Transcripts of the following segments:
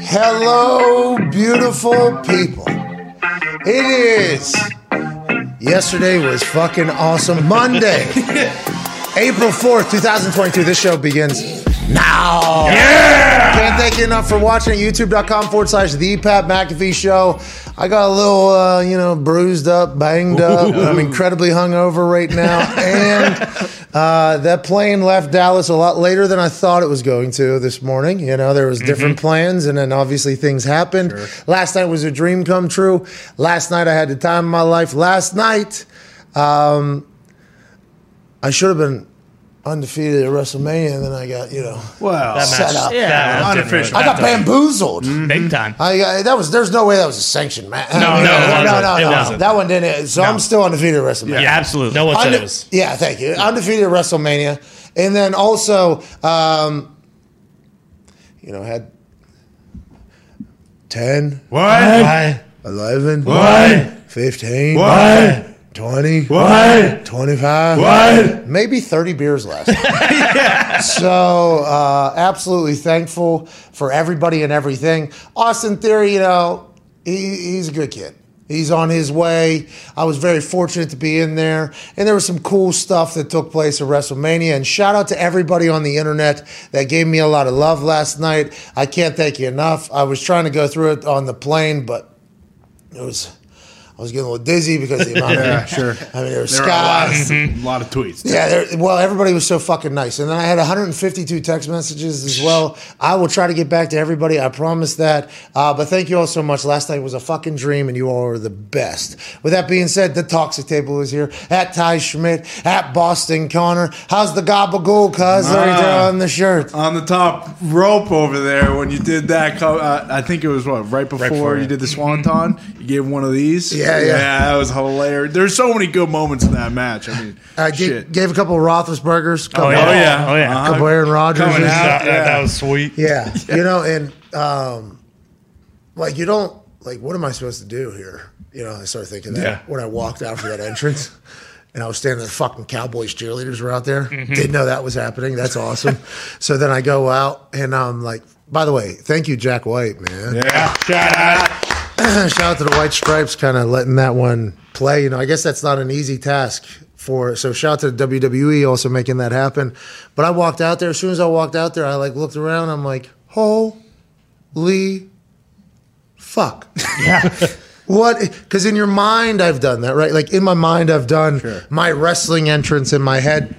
Hello, beautiful people. It is. Yesterday was fucking awesome. Monday, April 4th, 2022. This show begins now. Yeah! Can't thank you enough for watching at youtube.com forward slash the Pat McAfee show. I got a little, uh, you know, bruised up, banged up. I'm incredibly hungover right now. And uh, that plane left Dallas a lot later than I thought it was going to this morning. You know, there was different plans, and then obviously things happened. Last night was a dream come true. Last night I had the time of my life. Last night, um, I should have been undefeated at WrestleMania, and then I got, you know, Well, That set match, up. yeah, that didn't Unofficial. I got matter. bamboozled. big time. I, I that was there's no way that was a sanctioned match. No, no, it no, no, no, no. That one didn't. So I'm still undefeated at WrestleMania. Yeah, absolutely. No one said Unde- it was. yeah, thank you. Undefeated at WrestleMania, and then also, um, you know, had 10, what? Why? 11, What? 15, What? 20, What? 25, What? maybe 30 beers last night. So, uh, absolutely thankful for everybody and everything. Austin Theory, you know, he, he's a good kid. He's on his way. I was very fortunate to be in there. And there was some cool stuff that took place at WrestleMania. And shout out to everybody on the internet that gave me a lot of love last night. I can't thank you enough. I was trying to go through it on the plane, but it was. I was getting a little dizzy because of the amount of Yeah, sure. I mean, there was There were a lot, skies. of, a lot of tweets. Yeah, there, well, everybody was so fucking nice, and then I had 152 text messages as well. I will try to get back to everybody. I promise that. Uh, but thank you all so much. Last night was a fucking dream, and you all are the best. With that being said, the toxic table is here at Ty Schmidt at Boston Connor. How's the gabagool? Cuz right there Ah. on the shirt. On the top rope over there, when you did that, uh, I think it was what right before, before, you yeah. did the swanton. You gave one of these. Yeah, yeah. Yeah, that was hilarious. There's so many good moments in that match. I mean, I did, shit. gave a couple of Roethlisbergers. Couple Oh, Oh yeah. yeah, Oh, yeah. Uh-huh. Couple Aaron Rodgers. Coming out. That, that- yeah. that was sweet. Yeah, you know, and um, like you don't like what am I supposed to do here? You know, I started thinking that Yeah. when I walked out for that entrance, and I was standing there, the fucking Cowboys cheerleaders were out there. Didn't know that was happening. That's awesome. so then I go out, and I'm like, by the way, thank you, Jack White, man. Yeah. Shout out. Shout out to the White Stripes, kind of letting that one play. You know, I guess that's not an easy task for. So shout out to the WWE also making that happen. But I walked out there. As soon as I walked out there, I like looked around. I'm like, holy fuck. Yeah. What? Because in your mind, I've done that, right? Like in my mind, I've done my wrestling entrance in my head.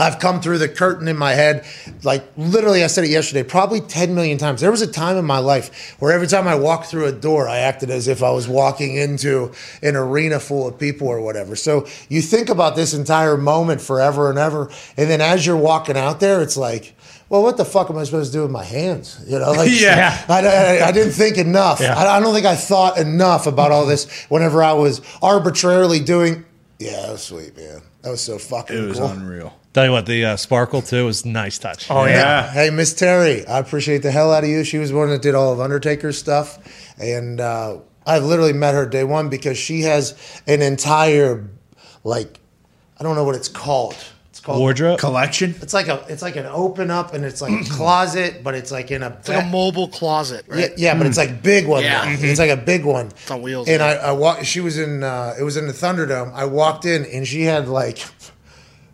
I've come through the curtain in my head, like literally, I said it yesterday, probably 10 million times. There was a time in my life where every time I walked through a door, I acted as if I was walking into an arena full of people or whatever. So you think about this entire moment forever and ever. And then as you're walking out there, it's like, well, what the fuck am I supposed to do with my hands? You know, like, Yeah. I, I, I didn't think enough. Yeah. I, I don't think I thought enough about all this whenever I was arbitrarily doing. Yeah, that was sweet, man. That was so fucking It was cool. unreal. Tell you what, the uh, sparkle too was a nice touch. Oh yeah. Yeah. Hey, Miss Terry, I appreciate the hell out of you. She was the one that did all of Undertaker's stuff, and uh, I've literally met her day one because she has an entire, like, I don't know what it's called. It's called Wardrobe. Collection. It's like a, it's like an open up, and it's like a closet, but it's like in a, It's like a mobile closet, right? Yeah, yeah, but it's like big one. Yeah. though. It's like a big one. It's on wheels, And yeah. I, I walked. She was in. Uh, it was in the Thunderdome. I walked in, and she had like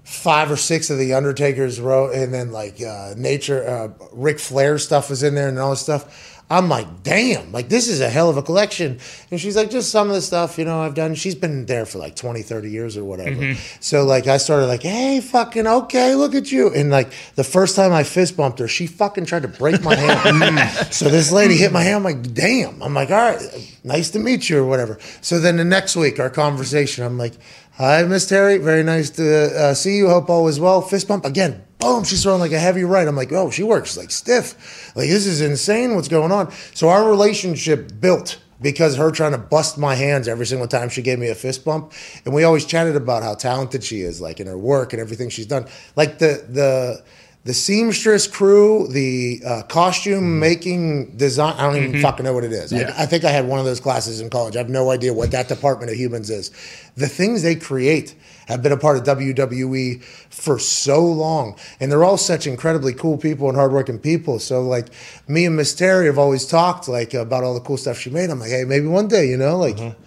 five or six of the Undertaker's row, and then like uh, nature, uh, Ric Flair stuff was in there, and all this stuff. I'm like, damn, like this is a hell of a collection. And she's like, just some of the stuff, you know, I've done. She's been there for like 20, 30 years or whatever. So like I started like, hey, fucking okay, look at you. And like the first time I fist bumped her, she fucking tried to break my hand. so this lady hit my hand. I'm like, damn. I'm like, all right, nice to meet you or whatever. So then the next week, our conversation, I'm like, hi, Miss Terry, very nice to uh, see you. Hope all is well. Fist bump again. Boom, she's throwing like a heavy right. I'm like, oh, she works like stiff. Like, this is insane. What's going on? So, our relationship built because her trying to bust my hands every single time she gave me a fist bump. And we always chatted about how talented she is, like in her work and everything she's done. Like, the, the, the seamstress crew, the uh, costume mm-hmm. making design. I don't even mm-hmm. fucking know what it is. Yeah. I, I think I had one of those classes in college. I have no idea what that department of humans is. The things they create have been a part of WWE for so long, and they're all such incredibly cool people and hardworking people. So, like me and Miss Terry have always talked like about all the cool stuff she made. I'm like, hey, maybe one day, you know, like mm-hmm.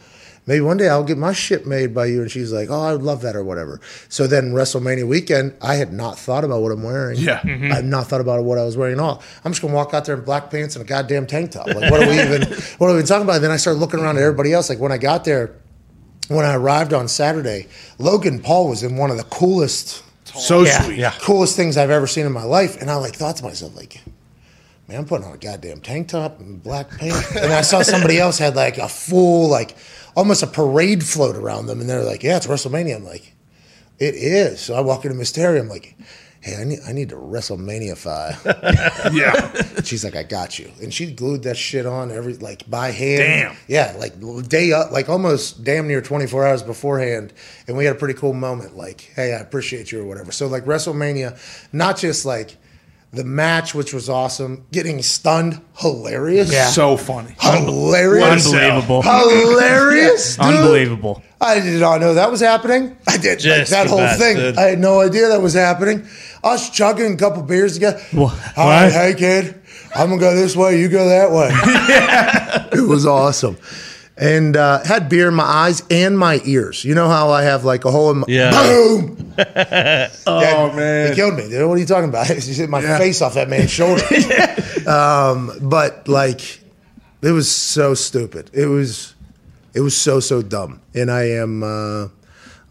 Maybe one day I'll get my shit made by you. And she's like, oh, I would love that or whatever. So then WrestleMania weekend, I had not thought about what I'm wearing. Yeah. I had mm-hmm. not thought about what I was wearing at all. I'm just gonna walk out there in black pants and a goddamn tank top. Like, what are we even, what are we talking about? then I started looking around at everybody else. Like when I got there, when I arrived on Saturday, Logan Paul was in one of the coolest So Yeah, sweet. yeah. coolest things I've ever seen in my life. And I like thought to myself, like, man, I'm putting on a goddamn tank top and black pants. and I saw somebody else had like a full, like almost a parade float around them. And they're like, yeah, it's WrestleMania. I'm like, it is. So I walk into Mysterio. I'm like, hey, I need, I need to WrestleManiafy. Yeah. She's like, I got you. And she glued that shit on every, like by hand. Damn. Yeah, like day up, like almost damn near 24 hours beforehand. And we had a pretty cool moment. Like, hey, I appreciate you or whatever. So, like, WrestleMania, not just like the match, which was awesome, getting stunned, hilarious. Yeah. So funny. Hilarious. Unbelievable. Hilarious. dude. Unbelievable. I did not know that was happening. I did like, Just that the whole best, thing. dude. I had no idea that was happening. Us chugging a couple beers together. What? All right, hey kid, I'm gonna go this way. You go that way. it was awesome, and uh, had beer in my eyes and my ears. You know how I have like a hole in my Yeah. boom. Oh It man. killed me, dude. What are you talking about? It's just hit my Yeah. face off that man's shoulder. um, but like, it was so stupid. It was, it was so so dumb. And I am, uh,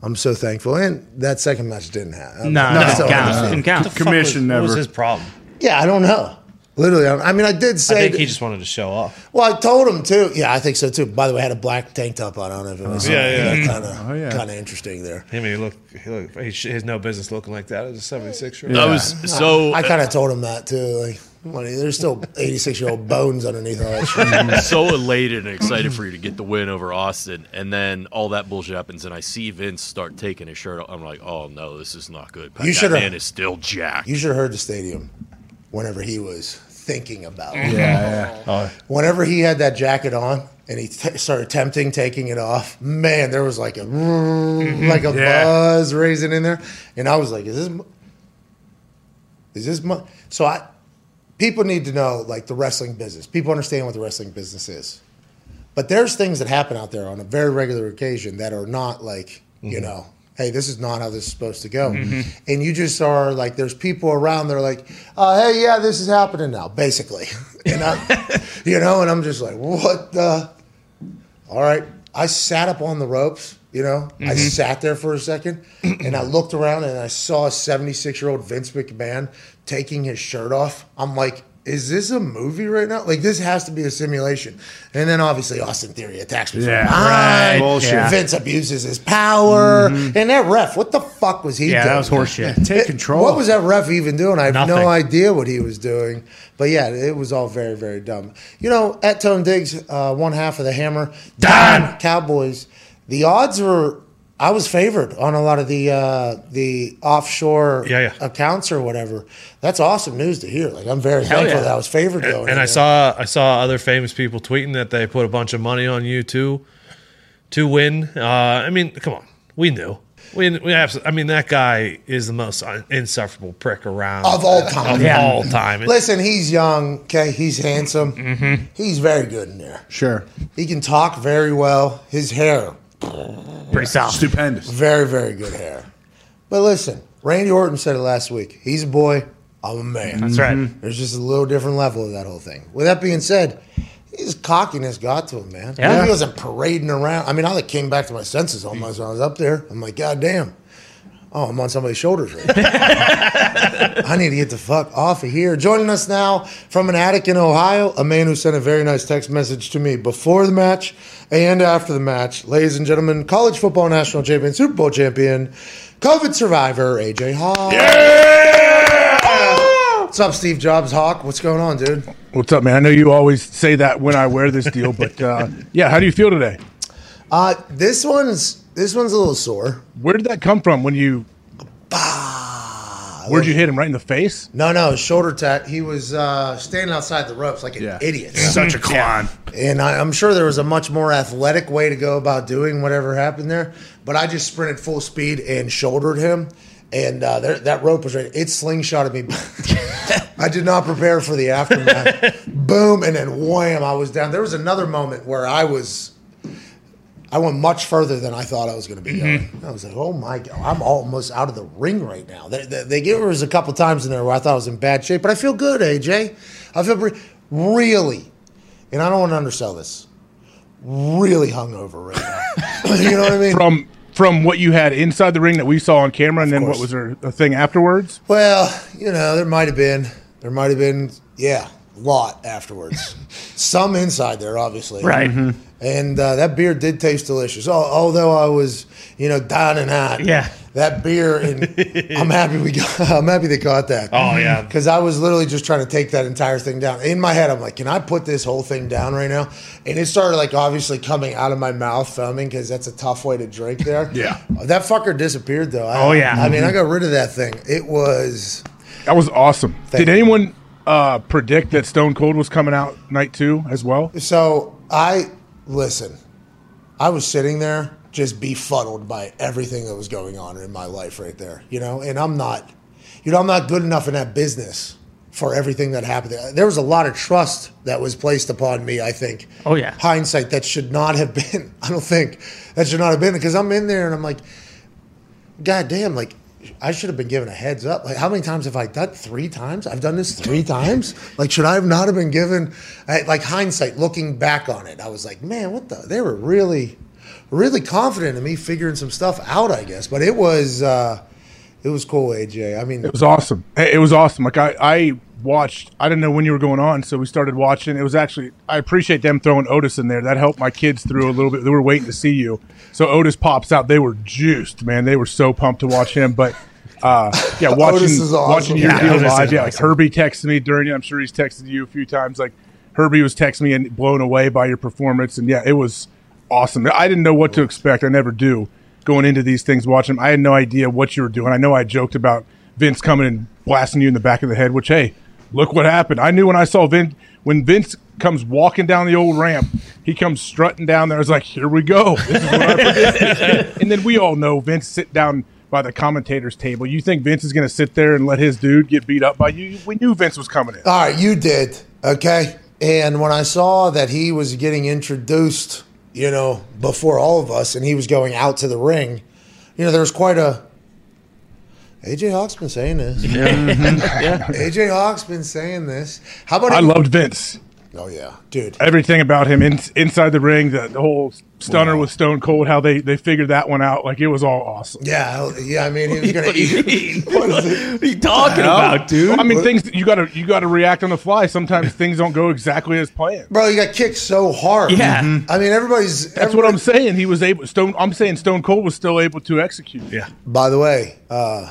I'm so thankful. And that second match didn't happen. No, I'm no, so didn't count. happy. Didn't count. Commission What was never. his problem? Yeah, I don't know. Literally, I I mean, I did say. I think he just wanted to show off. well, I told him too. Yeah, I think so too. By the way, I had a black tank top on. I don't know if it was Yeah, yeah. kind of Oh, yeah. kind of interesting there. I mean, he looked, he looked, he, sh- he has no business looking like that as a 76 year old. I was so I kind of told him that too. Like, well, there's still 86 year old bones underneath all that shit. so elated and excited for you to get the win over Austin, and then all that bullshit happens, and I see Vince start taking his shirt off. I'm like, oh no, this is not good. You that should've- man is still jacked. You should have heard the stadium whenever he was thinking about it. Yeah, yeah. Oh. Whenever he had that jacket on and he t- started attempting taking it off, man, there was like a mm-hmm. like a Yeah. buzz raising in there, and I was like, "Is this? m- Is this?" mo-" So I, people need to know like the wrestling business. People understand what the wrestling business is, but there's things that happen out there on a very regular occasion that are not like you mm-hmm. know. Hey, this is not how this is supposed to go. And you just are like, there's people around. They're like, uh, hey, yeah, this is happening now, basically. And I, you know, and I'm just like, what the? All right. I sat up on the ropes, you know. I sat there for a second and I looked around and I saw a 76 year old Vince McMahon taking his shirt off. I'm like, is this a movie right now? Like, this has to be a simulation. And then obviously Austin Theory attacks me Yeah, from behind. right. Bullshit. Yeah. Vince abuses his power. And that ref, what the fuck was he Yeah, doing? that was horseshit. Take control. What was that ref even doing? I have Nothing. no idea what he was doing. But yeah, it was all very, very dumb. You know, at Tone Diggs, uh, one half of the hammer, Don Cowboys. The odds were. I was favored on a lot of the uh, the offshore Yeah, yeah. accounts or whatever. That's awesome news to hear. Like I'm very thankful yeah. that I was favored going. and I there. saw I saw other famous people tweeting that they put a bunch of money on you too to win. Uh, I mean, come on, we knew. We, we have. I mean, that guy is the most insufferable prick around Of all time. Of Yeah. all time. Listen, he's young. Okay, he's handsome. Mm-hmm. He's very good in there. Sure. He can talk very well. His hair, Pretty solid. Stupendous. Very, very good hair. But listen, Randy Orton said it last week. He's a boy. I'm a man. That's right. Mm-hmm. There's just a little different level of that whole thing. With that being said, his cockiness got to him, man. Yeah. He wasn't parading around. I mean, I like came back to my senses almost when I was up there. I'm like, God damn. Oh, I'm on somebody's shoulders right now. I need to get the fuck off of here. Joining us now from an attic in Ohio, a man who sent a very nice text message to me before the match and after the match. Ladies and gentlemen, college football national champion, Super Bowl champion, COVID survivor, AJ Hawk. Yeah. What's up, Steve Jobs Hawk? What's going on, dude? What's up, man? I know you always say that when I wear this deal, but uh, yeah, how do you feel today? Uh, this one's this one's a little sore. Where did that come from when you? Ah, Where'd you hit him? Right in the face? No, no, shoulder tap. He was uh, standing outside the ropes like an Yeah. idiot. Such a clown. And I, I'm sure there was a much more athletic way to go about doing whatever happened there. But I just sprinted full speed and shouldered him. And uh, there, that rope was right. It slingshotted me. I did not prepare for the aftermath. Boom. And then wham, I was down. There was another moment where I was. I went much further than I thought I was going to be mm-hmm. going. I was like, "Oh my god, I'm almost out of the ring right now." They, they, they there was a couple times in there where I thought I was in bad shape, but I feel good, AJ. I feel re- really, and I don't want to undersell this. Really hungover right now. you know what I mean? From from what you had inside the ring that we saw on camera, and then what was there a thing afterwards? Well, you know, there might have been, there might have been, yeah, lot afterwards. Some inside there, obviously. Right. And uh, that beer did taste delicious. Although I was, you know, down and out. Yeah. That beer, and I'm happy we got. I'm happy they caught that. Oh, yeah. Because I was literally just trying to take that entire thing down. In my head, I'm like, can I put this whole thing down right now? And it started like obviously coming out of my mouth, foaming, because that's a tough way to drink there. Yeah. That fucker disappeared though. I- Oh, yeah. I mean, I got rid of that thing. It was. That was awesome. Thank Did you. anyone uh, predict that Stone Cold was coming out night two as well? So I listen. I was sitting there just befuddled by everything that was going on in my life right there, you know. And I'm not, you know, I'm not good enough in that business for everything that happened. There There was a lot of trust that was placed upon me. I think. Oh, yeah. Hindsight that should not have been. I don't think that should not have been because I'm in there and I'm like, God damn, like I should have been given a heads up. Like, how many times have I done? Three times? I've done this three times. Like, should I have not have been given? Like hindsight, looking back on it, I was like, man, what the? They were really, really confident in me figuring some stuff out. I guess, but it was, uh, it was cool, AJ. I mean, It was awesome. It it was awesome. Like I, I watched. I didn't know when you were going on, so we started watching. It was actually. I appreciate them throwing Otis in there. That helped my kids through a little bit. They were waiting to see you. So Otis pops out. They were juiced, man. They were so pumped to watch him. But uh, yeah, watching Otis is awesome. watching your Yeah, deal live. Yeah, like awesome. Herbie texted me during it. I'm sure he's texted you a few times. Like Herbie was texting me and blown away by your performance. And yeah, it was awesome. I didn't know what to expect. I never do going into these things. Watching them, I had no idea what you were doing. I know I joked about Vince coming and blasting you in the back of the head. Which hey, look what happened. I knew when I saw Vince when Vince comes walking down the old ramp. He comes strutting down there. It's like, here we go. And then we all know Vince sit down by the commentators table. You think Vince is going to sit there and let his dude get beat up by you? We knew Vince was coming in. all right, you did okay. And when I saw that he was getting introduced, you know, before all of us, and he was going out to the ring, you know, there was quite a. AJ Hawk's been saying this. Yeah. AJ Hawk's been saying this. How about I him- loved Vince. Oh yeah, dude. Everything about him in, inside the ring, the, the whole stunner with Stone Cold, how they, they figured that one out. Like, it was all awesome. Yeah, yeah. I mean, he was gonna What do you eat. mean? What are you talking about, dude? I mean, things you gotta you gotta react on the fly. Sometimes things don't go exactly as planned. Bro, you got kicked so hard. Yeah. I mean, everybody's. That's what I'm saying. He was able. Stone. I'm saying Stone Cold was still able to execute. Yeah. By the way, uh,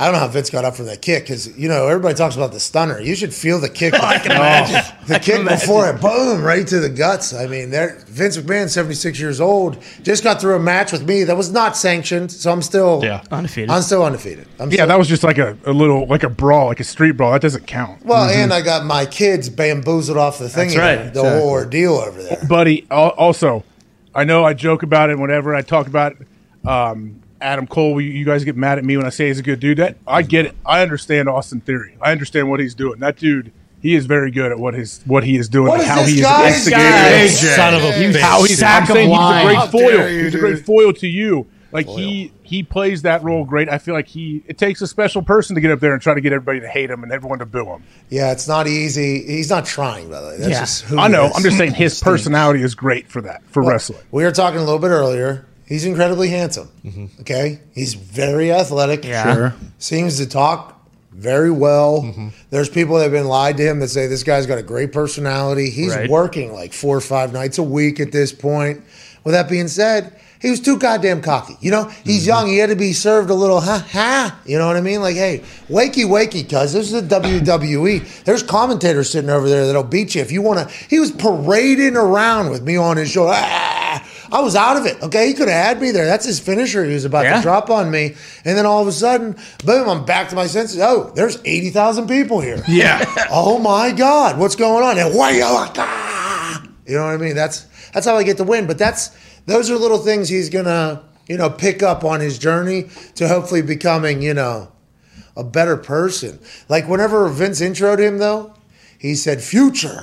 I don't know how Vince got up for that kick because you know everybody talks about the stunner. You should feel the kick. I can imagine the kick before it, boom, right to the guts. I mean, there, Vince McMahon, seventy six years old, just got through a match with me that was not sanctioned, so I'm still Yeah. Undefeated. I'm still undefeated. I'm Yeah, still, that was just like a, a little like a brawl, like a street brawl. That doesn't count. well, and I got my kids bamboozled off the thing. That's right. here, The whole ordeal over there. buddy. Also, I know I joke about it whenever I talk about um, Adam Cole. You, you guys get mad at me when I say he's a good dude. That I get it. I understand Austin Theory. I understand what he's doing. That dude, he is very good at what his what he is doing. What and is how this he is guy's instigating. guy? Son of a bitch. How he's I'm saying he's a great How foil. you, He's a great foil to you. Like he he plays that role great. I feel like he it takes a special person to get up there and try to get everybody to hate him and everyone to boo him. Yeah, it's not easy. He's not trying, by the way. That's Yeah. just who I know. is. I'm just saying his personality is great for that for wrestling. We were talking a little bit earlier. He's incredibly handsome. Mm-hmm. Okay, he's very athletic. Yeah. Sure. seems to talk very well. Mm-hmm. There's people that have been lied to him that say this guy's got a great personality. He's Right. working like four or five nights a week at this point. With that being said, he was too goddamn cocky. You know, he's mm-hmm. young. He had to be served a little ha ha. You know what I mean? Like, hey, wakey wakey, cuz this is the WWE. There's commentators sitting over there that'll beat you if you want to. He was parading around with me on his show. Ah! I was out of it. Okay, he could have had me there. That's his finisher. He was about Yeah. to drop on me, and then all of a sudden, boom! I'm back to my senses. Oh, there's eighty thousand people here. Yeah. oh my God, what's going on? And why you like? You know what I mean? That's that's how I get the win. But that's those are little things he's gonna you know pick up on his journey to hopefully becoming you know a better person. Like whenever Vince introed him though, he said future.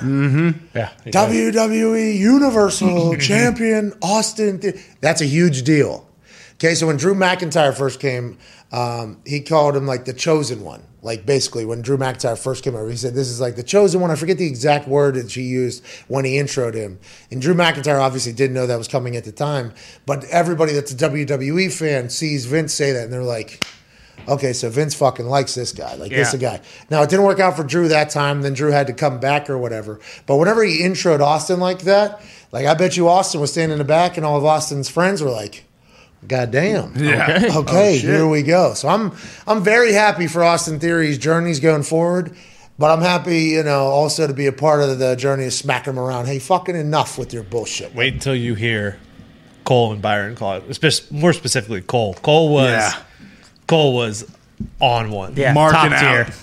Yeah. WWE Universal Champion Austin. Th- That's a huge deal. Okay, so when Drew McIntyre first came, um, he called him like the chosen one. Like basically, when Drew McIntyre first came over, he said, "This is like the chosen one." I forget the exact word that she used when he introed him. And Drew McIntyre obviously didn't know that was coming at the time, but everybody that's a WWE fan sees Vince say that, and they're like, okay, so Vince fucking likes this guy. Like, this guy. Now, it didn't work out for Drew that time. Then Drew had to come back or whatever. But whenever he introed Austin like that, like, I bet you Austin was standing in the back and all of Austin's friends were like, God damn. Yeah. Okay, oh, okay here we go. So I'm I'm very happy for Austin Theory's journeys going forward. But I'm happy, you know, also to be a part of the journey of smacking him around. Hey, fucking enough with your bullshit. Wait until you hear Cole and Byron call it. More specifically, Cole. Cole was Yeah. Cole was on one. Yeah. Marking top tier. out.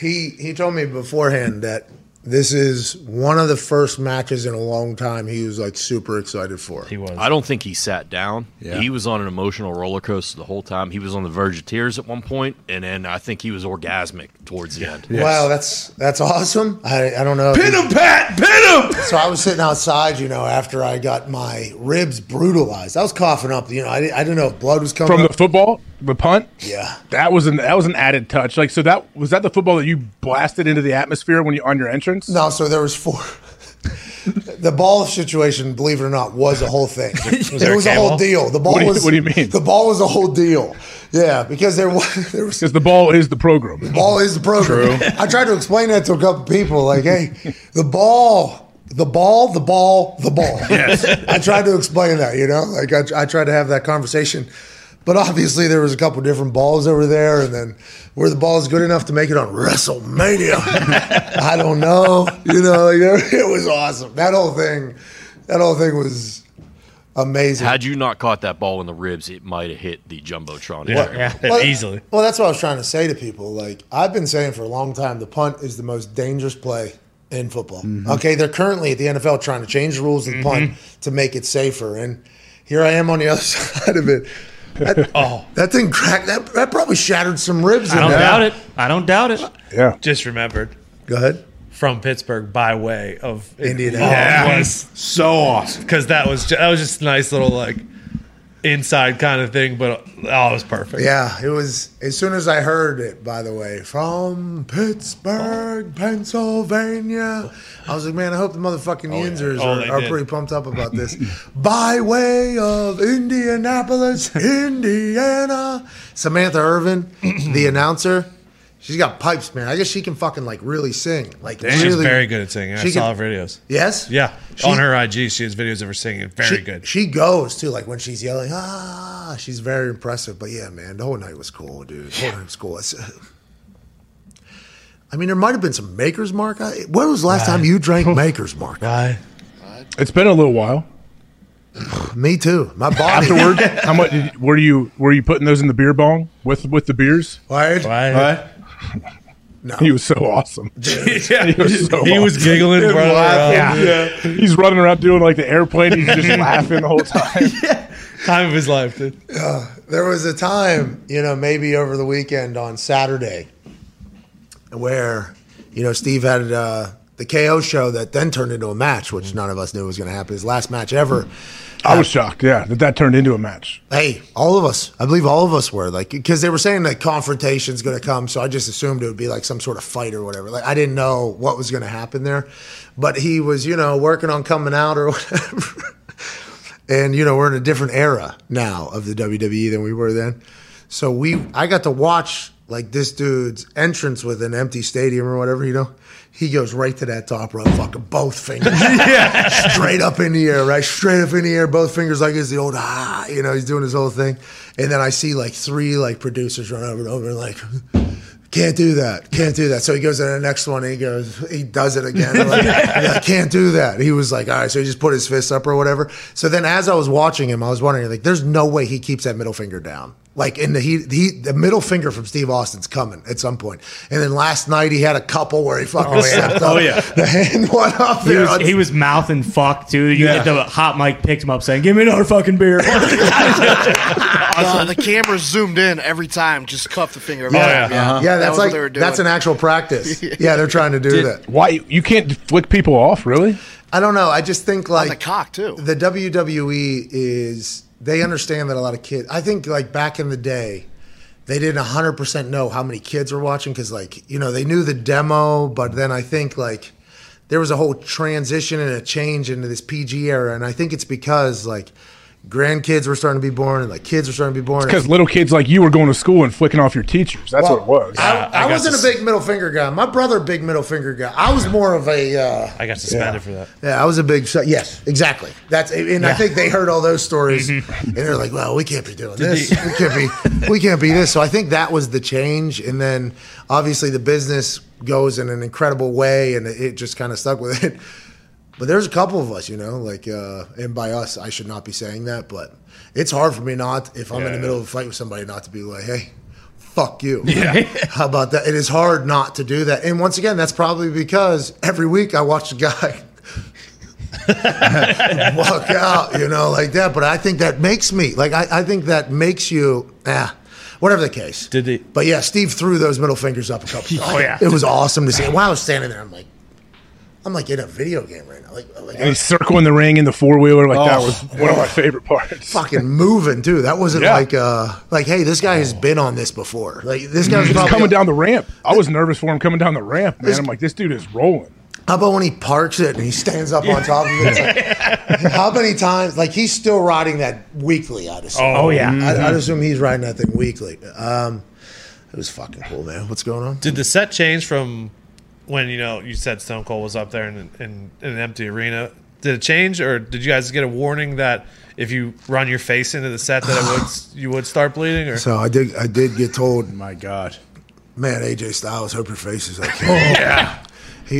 he he told me beforehand that this is one of the first matches in a long time he was like super excited for. he was. I don't think he sat down. Yeah. He was on an emotional roller coaster the whole time. He was on the verge of tears at one point, and then I think he was orgasmic towards the end. Wow, that's that's awesome. I, I don't know. Pin him, Pat. Pin him. so I was sitting outside, you know, after I got my ribs brutalized. I was coughing up, you know. I, didn't- I didn't know if blood was coming From the up. football, the punt. yeah, That was an that was an added touch. Like so that was that the football that you blasted into the atmosphere when you on your entrance. no. So there was four. the ball situation, believe it or not, was a whole thing. it there a was a whole deal. The ball What you- was. what do you mean? The ball was a whole deal. Yeah, because there was there was because the ball is the program. The ball is the program. I tried to explain that to a couple people. Like, hey, the ball, the ball, the ball, the ball. Yes. I tried to explain that. You know, like I, I tried to have that conversation. But obviously, there was a couple different balls over there, and then were the balls good enough to make it on WrestleMania? I don't know. You know, like, it was awesome. That whole thing, that whole thing was amazing. Had you not caught that ball in the ribs, it might have hit the jumbotron. Yeah, yeah. Well, easily. Well, that's what I was trying to say to people. Like I've been saying for a long time, the punt is the most dangerous play in football. Mm-hmm. Okay, they're currently at the NFL trying to change the rules of the punt mm-hmm. to make it safer, and here I am on the other side of it. That, Oh, that thing cracked. That, that probably shattered some ribs. I in don't there. doubt it. I don't doubt it. Yeah. just remembered Go ahead. from Pittsburgh by way of Indianapolis. Oh, Yeah. was So awesome. because that was ju- that was just a nice little like inside kind of thing, but oh, it was perfect. Yeah, it was as soon as I heard it. By the way, from Pittsburgh, Pennsylvania, I was like, man, I hope the motherfucking oh, Yinzers Oh, are, are pretty pumped up about this. By way of Indianapolis, Indiana, Samantha Irvin, the announcer. She's got pipes, man. I guess she can fucking like really sing. Like She's really, very good at singing. I She saw can- her videos. Yes. Yeah, She- on her IG, she has videos of her singing. Very she, good. She goes too, like when she's yelling, ah, she's very impressive. But yeah, man, the whole night was cool, dude. The whole night was cool. It's, I mean, there might have been some Maker's Mark. When was the last time you drank Maker's Mark? Right. It's been a little while. Me too. My body. Afterward, how much did were you were you putting those in the beer bong with with the beers? Right? Right. Right? No. He was so awesome. yeah. He was so he was awesome. giggling, running around. Yeah. He's running around doing like the airplane. He's just laughing the whole time. Time of his life, dude. There was a time, you know, maybe over the weekend on Saturday, where, you know, Steve had uh, the KO show that then turned into a match, which none of us knew was going to happen. His last match ever. I was uh, shocked. Yeah, that that turned into a match. Hey, all of us. I believe all of us were like because they were saying that confrontation's going to come, so I just assumed it would be like some sort of fight or whatever. Like I didn't know what was going to happen there, but he was, you know, working on coming out or whatever. and you know, we're in a different era now of the WWE than we were then. So we, I got to watch like this dude's entrance with an empty stadium or whatever. You know, he goes right to that top rope, fucking both fingers, straight up in the air, right, straight up in the air, both fingers like it's the old ah, you know, he's doing his whole thing. And then I see like three like producers run over and over and like. can't do that, can't do that. So he goes to the next one and he goes, he does it again. Like, yeah, can't do that. He was like, all right, so he just put his fist up or whatever. So then as I was watching him, I was wondering, like, there's no way he keeps that middle finger down. Like in the he, he the middle finger from Steve Austin's coming at some point. And then last night he had a couple where he fucking stepped up. Oh, yeah. The hand went up He there. was, he was mouthing fuck too. You Yeah. the hot mic picked him up saying, "Give me another fucking beer." Uh, the camera zoomed in every time, just cuff the finger. yeah. yeah, That that's was like what they were that's an actual practice. yeah, they're trying to do that. Why you can't flick people off? Really? I don't know. I just think on like the cock too. the WWE is they understand that a lot of kids. I think like back in the day, they didn't hundred percent know how many kids were watching because like you know they knew the demo, but then I think like there was a whole transition and a change into this PG era, and I think it's because like grandkids were starting to be born and like kids were starting to be born. Because little kids like you were going to school and flicking off your teachers. That's what it was. I, I I, wasn't to a big middle finger guy. My brother, big middle finger guy. I was more of a. Uh, I got suspended for that. Yeah, I was a big sh- yes, exactly. That's and I think they heard all those stories and they're like, "Well, we can't be doing this. we can't be, we can't be this." So I think that was the change, and then obviously the business goes in an incredible way, and it, it just kind of stuck with it. But there's a couple of us, you know, like, uh, and by us, I should not be saying that, but it's hard for me not if I'm in the Yeah. middle of a fight with somebody not to be like, "Hey." Fuck you. Yeah. How about that? It is hard not to do that. And once again, that's probably because every week I watch a guy walk out, you know, like that. But I think that makes me like I, I think that makes you ah, whatever the case. Did he- But yeah, Steve threw those middle fingers up a couple times. Oh, yeah. It was awesome to see. While I was standing there, I'm like I'm like in a video game right now. Like, like And he's circling the ring in the four wheeler. Like that Oh. was one of my favorite parts. fucking moving too. That wasn't Yeah. like uh like hey, this guy has been on this before. Like this guy's He's probably coming down the ramp. I was nervous for him coming down the ramp, man. I'm like, this dude is rolling. How about when he parks it and he stands up on top of it? Like, how many times? Like he's still riding that weekly. I'd assume. oh yeah. I, I'd assume he's riding that thing weekly. Um, it was fucking cool, man. What's going on? Did the set change from when you know you said Stone Cold was up there in, in, in an empty arena? Did it change, or did you guys get a warning that if you run your face into the set that it would you would start bleeding? Or So I did. I did get told, My God. man, AJ Styles, hope your face is okay.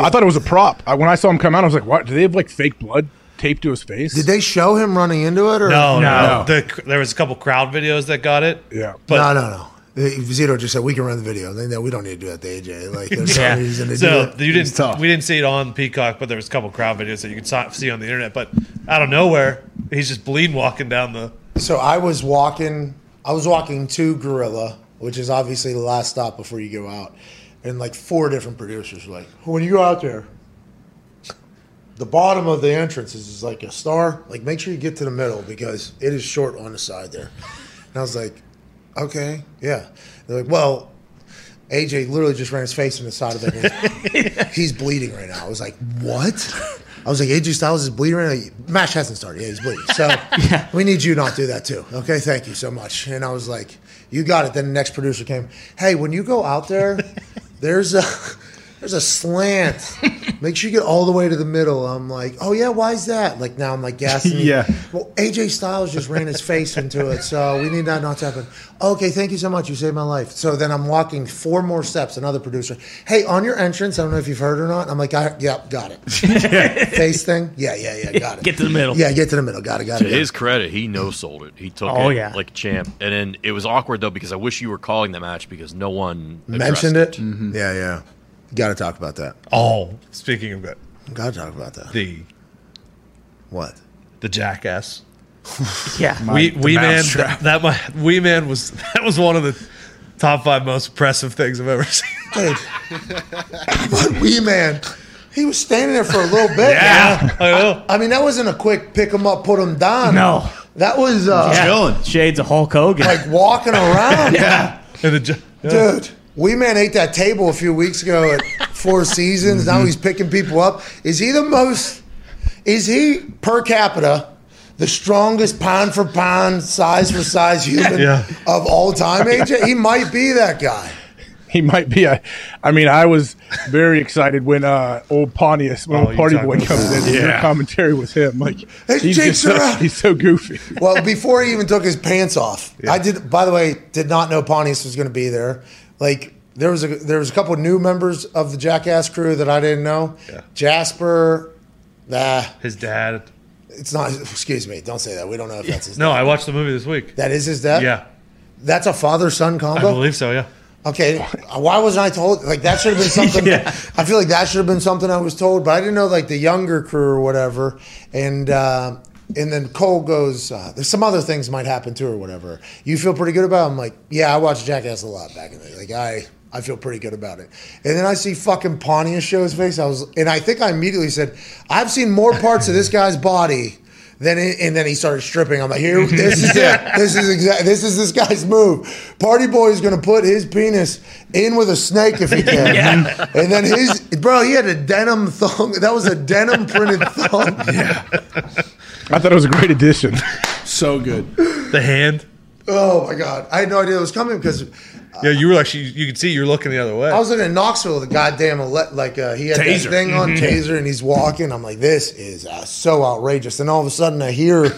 Oh, I thought it was a prop. I, when I saw him come out, I was like, what? Do they have like fake blood taped to his face? Did they show him running into it or no, no, No. The, there was a couple crowd videos that got it. Yeah. but no, no, no. Zito just said we can run the video. They know we don't need to do that to AJ. Like there's Yeah. no reason to do So it. you didn't. tough. We didn't see it on Peacock, but there was a couple crowd videos that you could see on the internet. But out of nowhere, he's just bleeding walking down the. So I was walking. I was walking to Gorilla, which is obviously the last stop before you go out, and like four different producers were like, when you go out there, the bottom of the entrance is, is like a star. Like make sure you get to the middle because it is short on the side there. And I was like, okay, yeah. They're like, well. AJ literally just ran his face in the side of it. He's bleeding right now. I was like, what? I was like, AJ Styles is bleeding right now. Match hasn't started. Yeah, he's bleeding. So yeah. we need you not to do that too. Okay, thank you so much. And I was like, you got it. Then the next producer came. Hey, when you go out there, there's a there's a slant. Make sure you get all the way to the middle. I'm like, oh yeah, why is that? Like now I'm like gassing. Yeah. Well, AJ Styles just ran his face into it, so we need that not to happen. Okay, thank you so much. You saved my life. So then I'm walking four more steps. Another producer, hey, on your entrance, I don't know if you've heard or not. I'm like, I, yep, got it. face thing, yeah, yeah, yeah, got it. Get to the middle. Yeah, get to the middle. Got it. Got To it. got his it. credit, he no sold it. He took Oh, it yeah. like a champ. And then it was awkward though because I wish you were calling the match because no one Mentioned it. Mm-hmm. Yeah, yeah. Got to talk about that. Oh, speaking of that, Got to talk about that. the What? the jackass. Yeah. We the Wee Man that, that my Wee Man was that was one of the top five most impressive things I've ever seen. Dude. but Wee Man, he was standing there for a little bit. man. I know. I mean, that wasn't a quick pick him up, put him down. No. That was uh, Yeah. Chilling. Shades of Hulk Hogan. like walking around. Yeah. And the, yeah. Dude, Wee Man ate that table a few weeks ago at Four Seasons. Now he's picking people up. Is he the most, is he per capita the strongest pound for pound, size for size human Yeah. of all time, AJ? He might be that guy. He might be. A, I mean, I was very excited when uh, old Pontius, when Oh, old Party Boy comes that. in. Your Yeah. commentary with him, like Hey, he's Jake just so, he's so goofy. Well, before he even took his pants off, I did. By the way, did not know Pontius was going to be there. Like there was a there was a couple new members of the Jackass crew that I didn't know. Yeah. Jasper, nah, His dad. it's not. Excuse me, don't say that. We don't know if that's his. No, dad. I watched the movie this week. that is his dad. Yeah, that's a father son combo. I believe so. Yeah. Okay, why wasn't I told? Like that should have been something. Yeah. I feel like that should have been something I was told, but I didn't know like the younger crew or whatever. And uh, and then Cole goes, uh, "There's some other things might happen too or whatever." You feel pretty good about? It? I'm like, yeah, I watched Jackass a lot back in the day. Like I. I feel pretty good about it. And then I see fucking Pontius show his face. I was, and I think I immediately said, "I've seen more parts of this guy's body than." It, and then he started stripping. I'm like, "Here, this is it. This is exact. This is this guy's move. Party boy is going to put his penis in with a snake if he can. And then his bro, he had a denim thong. That was a denim printed thong. Yeah. I thought it was a great addition. So good. The hand. Oh my god, I had no idea it was coming because Yeah, you were actually. You could see you were looking the other way. I was looking at Knoxville, the goddamn ele- like uh, he had Taser. that thing on taser, and he's walking. I'm like, this is uh, so outrageous. And all of a sudden, I hear,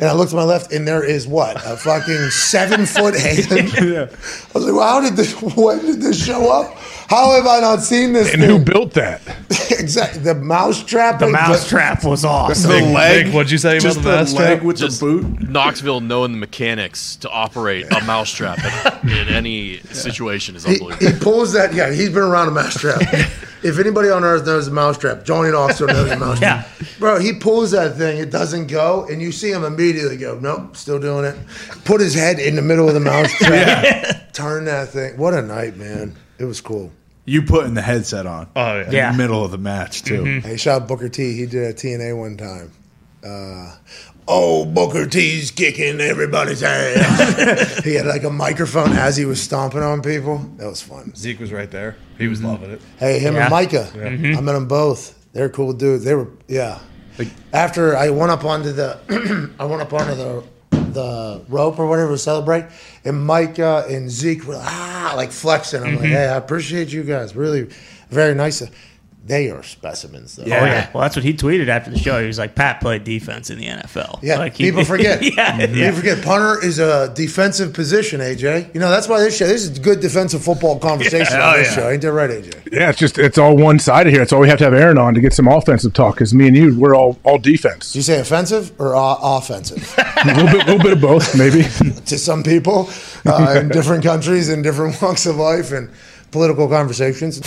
and I look to my left, and there is what a fucking seven foot hand. I was like, well, how did this? When did this show up? How have I not seen this? And who built that? exactly the mouse trap? The mouse trap was awesome. The Nick, leg. Nick, what'd you say about just the the mouse leg trap? with Just- the boot? Knoxville knowing the mechanics to operate a mousetrap in, in any situation is He, unbelievable. he pulls that. Yeah, he's been around a mousetrap. If anybody on earth knows a mousetrap, Johnny Knoxville knows a mousetrap. yeah. Bro, he pulls that thing, it doesn't go, and you see him immediately go, nope, still doing it. Put his head in the middle of the mousetrap. Turn that thing. What a night, man. It was cool. You putting the headset on. Oh yeah. Yeah. The middle of the match, too. Hey, shout out Booker T. He did a TNA one time. Uh, oh, Booker T's kicking everybody's ass. he had like a microphone as he was stomping on people. That was fun. Zeke was right there. He was mm-hmm. loving it. Hey, him Yeah. and Micah. Mm-hmm. I met them both. They're cool dudes. They were yeah. Like- After I went up onto the, I went up onto the the rope or whatever to celebrate, and Micah and Zeke were ah like flexing. I'm like, mm-hmm. hey, I appreciate you guys. Really, very nice. They are specimens though. Oh yeah. Well, that's what he tweeted after the show. He was like, "Pat played defense in the NFL." Yeah, Like, he- people forget. yeah, People yeah. forget punter is a defensive position. AJ, you know that's why this show. This is good defensive football conversation on this show. Ain't that right, AJ? Yeah, it's just it's all one sided here. It's all we have to have Aaron on to get some offensive talk. Because me and you, we're all all defense. Did you say offensive or uh, offensive? a little bit, little bit of both, maybe. to some people uh, in different countries and different walks of life and political conversations.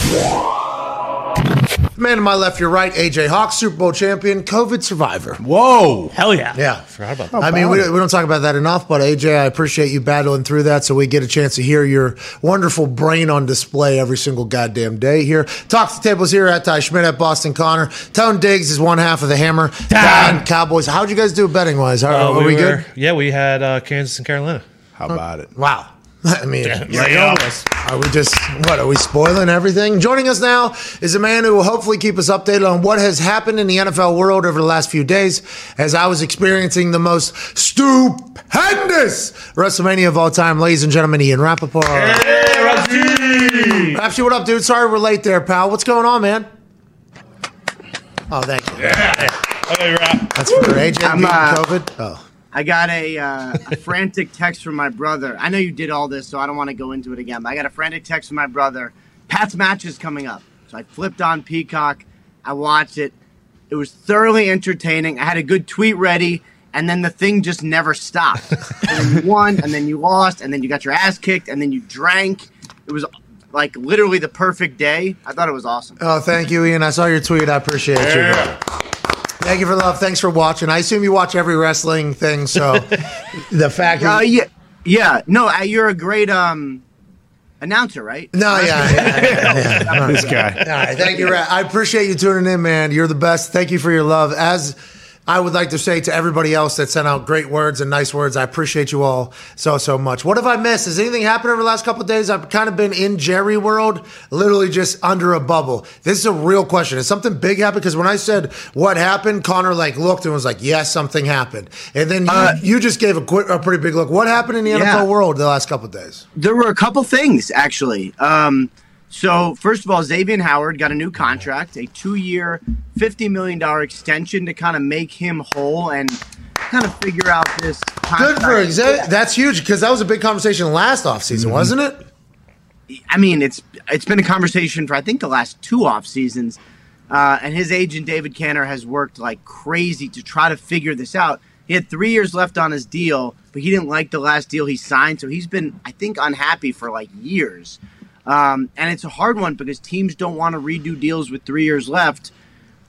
Man to my left, your right, AJ Hawk, Super Bowl champion, COVID survivor. Whoa. Hell yeah. Yeah. Forgot about that. I mean, we, we don't talk about that enough, but AJ, I appreciate you battling through that so we get a chance to hear your wonderful brain on display every single goddamn day here. Talk to the tables here at Ty Schmidt at Boston Connor. Tone Diggs is one half of the hammer. Don Cowboys. How'd you guys do betting wise? How, Uh, are we, were- good? Yeah, we had uh, Kansas and Carolina. How about it? Wow. I mean, Lay off us. Are we just what are we spoiling everything? Joining us now is a man who will hopefully keep us updated on what has happened in the NFL world over the last few days. As I was experiencing the most stupendous WrestleMania of all time, ladies and gentlemen, Ian Rapoport. Hey, Rapsy, what up, dude? Sorry we're late there, pal. What's going on, man? Oh, thank you. That's for AJ I'm, uh, COVID. Oh, I got a, uh, a frantic text from my brother. I know you did all this, so I don't want to go into it again. But I got a frantic text from my brother. Pat's match is coming up. So I flipped on Peacock. I watched it. It was thoroughly entertaining. I had a good tweet ready, and then the thing just never stopped. and then you won, and then you lost, and then you got your ass kicked, and then you drank. It was like literally the perfect day. I thought it was awesome. Oh, thank you, Ian. I saw your tweet. I appreciate you. bro. Thank you for the love. Thanks for watching. I assume you watch every wrestling thing, so the fact Uh, that yeah, yeah. No, uh, you're a great um announcer, right? no, yeah, yeah, yeah, yeah. this guy. All right, thank you. Ra- I appreciate you tuning in, man. You're the best. Thank you for your love. As I would like to say to everybody else that sent out great words and nice words, I appreciate you all so so much. What have I missed? Has anything happened over the last couple of days? I've kind of been in Jerry world, literally just under a bubble. This is a real question. Is something big happened? Because when I said what happened, Connor like looked and was like, "Yes, something happened." And then you, Uh, you just gave a, quick, a pretty big look. What happened in the Yeah. NFL world the last couple of days? There were a couple things actually. Um, so first of all, Xavier Howard got a new contract, a two-year, fifty million dollar extension to kind of make him whole and kind of figure out this. Good for. Xavier. That's huge because that was a big conversation last offseason, wasn't it? I mean, it's it's been a conversation for I think the last two off seasons, uh, and his agent David Canter has worked like crazy to try to figure this out. He had three years left on his deal, but he didn't like the last deal he signed, so he's been I think unhappy for like years. Um, and it's a hard one because teams don't want to redo deals with three years left.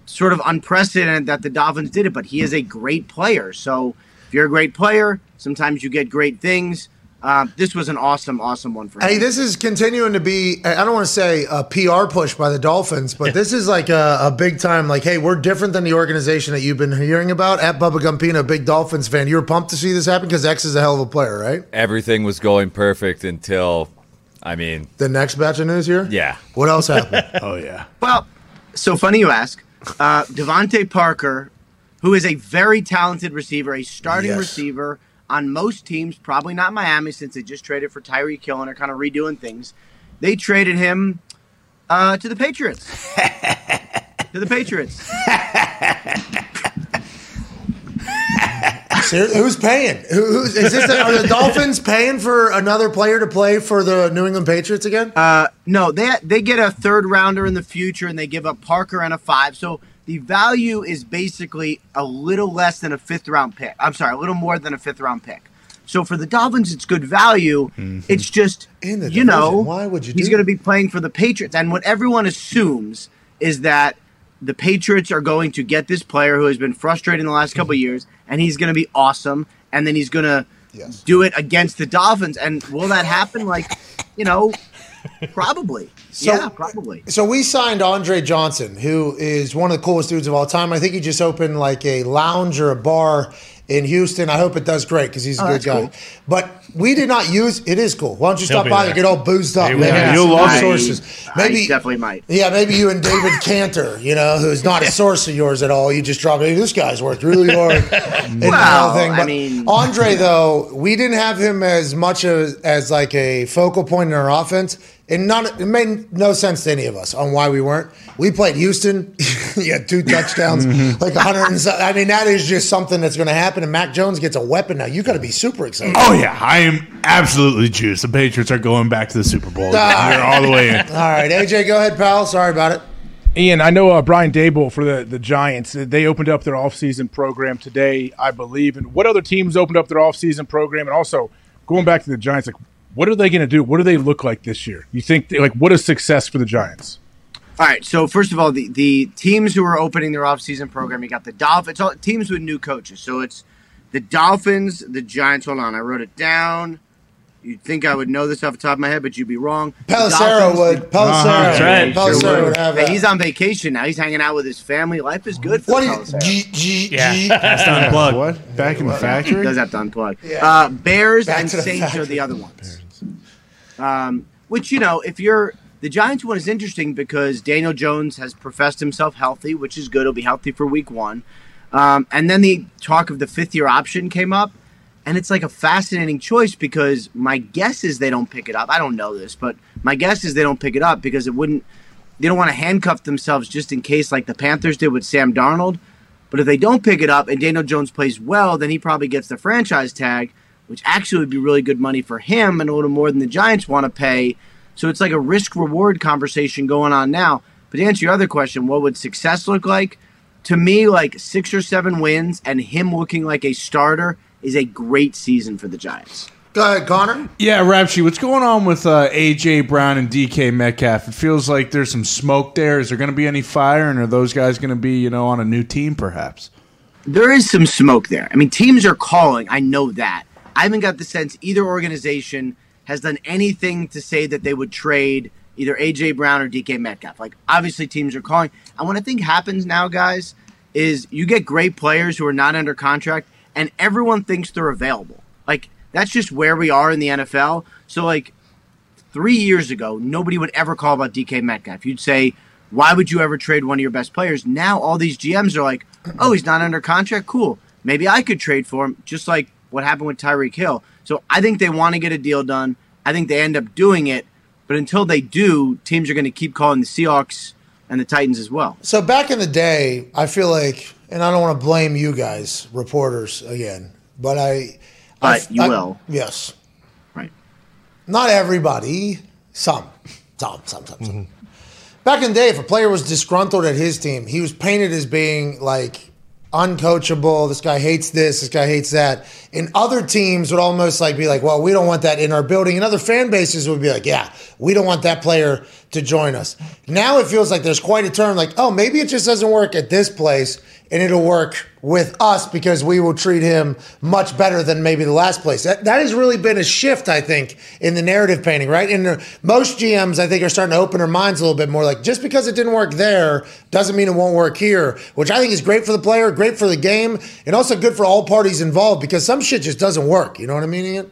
Sort of unprecedented that the Dolphins did it, but he is a great player. So if you're a great player, sometimes you get great things. Uh, this was an awesome, awesome one for him. Hey, this is continuing to be, I don't want to say a PR push by the Dolphins, but this is like a, a big time, like, hey, we're different than the organization that you've been hearing about. At Bubba Gumpino, a big Dolphins fan. You were pumped to see this happen because X is a hell of a player, right? Everything was going perfect until, I mean, The next batch of news here? yeah. What else happened? Oh yeah. Well, so funny you ask. Uh, DeVante Parker, who is a very talented receiver, a starting Yes. receiver on most teams, probably not Miami since they just traded for Tyreek Hill and are kind of redoing things. They traded him uh, to the Patriots. to the Patriots. Ser- Who's paying? Who, who's, is this the, are the Dolphins paying for another player to play for the New England Patriots again? Uh, no, they they get a third rounder in the future, and they give up Parker and a five. So the value is basically a little less than a fifth round pick. I'm sorry, a little more than a fifth round pick. So for the Dolphins, it's good value. It's just In the you know. Why would you he's going to be playing for the Patriots, and what everyone assumes is that the Patriots are going to get this player who has been frustrated in the last couple of years, and he's going to be awesome, and then he's going to Yes. do it against the Dolphins. And will that happen? Like, you know, probably. So- yeah, probably. So we signed Andre Johnson, who is one of the coolest dudes of all time. I think he just opened like a lounge or a bar in Houston. I hope it does great because he's a Oh, good guy. cool. But we did not use. It is cool. Why don't you stop by there. and get all boozed up? He Maybe will. You'll some love sources. Maybe I definitely might. Yeah, maybe you and David Canter, you know, who's not a source of yours at all. You just drop, hey, this guy's worked really hard. and Well, whole thing. I But mean- Andre, though, we didn't have him as much as, as like a focal point in our offense. And none, it made no sense to any of us on why we weren't. We played Houston. he had two touchdowns, like 100 and so, I mean, that is just something that's going to happen. And Mac Jones gets a weapon now. You got to be super excited. Oh yeah, I am absolutely juiced. The Patriots are going back to the Super Bowl. They're all the way in. All right, AJ, go ahead, pal. Sorry about it. Ian, I know uh, Brian Daboll for the, the Giants. They opened up their offseason program today, I believe. And what other teams opened up their offseason program? And also, going back to the Giants, like, what are they going to do? What do they look like this year? You think, like, what is success for the Giants? All right. So first of all, the, the teams who are opening their offseason program, you got the Dolphins. All teams with new coaches. So it's the Dolphins, the Giants. Hold on, I wrote it down. You'd think I would know this off the top of my head, but you'd be wrong. The Pelissero Dolphins- would. Pelissero, That's right. Pelissero Sure would have Hey, that. he's on vacation now. He's hanging out with his family. Life is good for What Pelissero. G, G, Yeah, G? that's to unplug. What? Back in the factory? does have to unplug. Uh, Bears Back and to the Saints are the other ones. Um, which you know, if you're the Giants one is interesting because Daniel Jones has professed himself healthy, which is good. He'll be healthy for Week One, um, and then the talk of the fifth year option came up, and it's like a fascinating choice because my guess is they don't pick it up. I don't know this, but my guess is they don't pick it up because it wouldn't. They don't want to handcuff themselves just in case, like the Panthers did with Sam Darnold. But if they don't pick it up and Daniel Jones plays well, then he probably gets the franchise tag, which actually would be really good money for him and a little more than the Giants want to pay. So it's like a risk reward conversation going on now. But to answer your other question, what would success look like? To me, like six or seven wins and him looking like a starter is a great season for the Giants. Go ahead, Connor. Yeah, Rapshi, what's going on with uh, AJ Brown and DK Metcalf? It feels like there's some smoke there. Is there going to be any fire, and are those guys going to be, you know, on a new team, perhaps? there is some smoke there. I mean, teams are calling. I know that. I haven't got the sense either organization has done anything to say that they would trade either AJ Brown or DK Metcalf. Like, obviously, teams are calling. And what I think happens now, guys, is you get great players who are not under contract, and everyone thinks they're available. Like, that's just where we are in the NFL. So, like, three years ago, nobody would ever call about DK Metcalf. You'd say, why would you ever trade one of your best players? Now all these GMs are like, oh, he's not under contract. Cool. Maybe I could trade for him, just like what happened with Tyreek Hill. So I think they want to get a deal done. I think they end up doing it. But until they do, teams are going to keep calling the Seahawks and the Titans as well. So back in the day, I feel like, and I don't want to blame you guys, reporters, again, but I. But I- you I- will. Yes. Right. Not everybody. Some, some, some, some, some. Mm-hmm. Back in the day, if a player was disgruntled at his team, he was painted as being like uncoachable. This guy hates this. This guy hates that. And other teams would almost like be like, well, we don't want that in our building. And other fan bases would be like, yeah, we don't want that player to join us. Now it feels like there's quite a turn. Like, oh, maybe it just doesn't work at this place, and it'll work with us because we will treat him much better than maybe the last place. That, that has really been a shift, I think, in the narrative painting, right? And uh, most GMs, I think, are starting to open their minds a little bit more. Like, just because it didn't work there doesn't mean it won't work here, which I think is great for the player, great for the game, and also good for all parties involved because some shit just doesn't work. You know what I mean, Ian?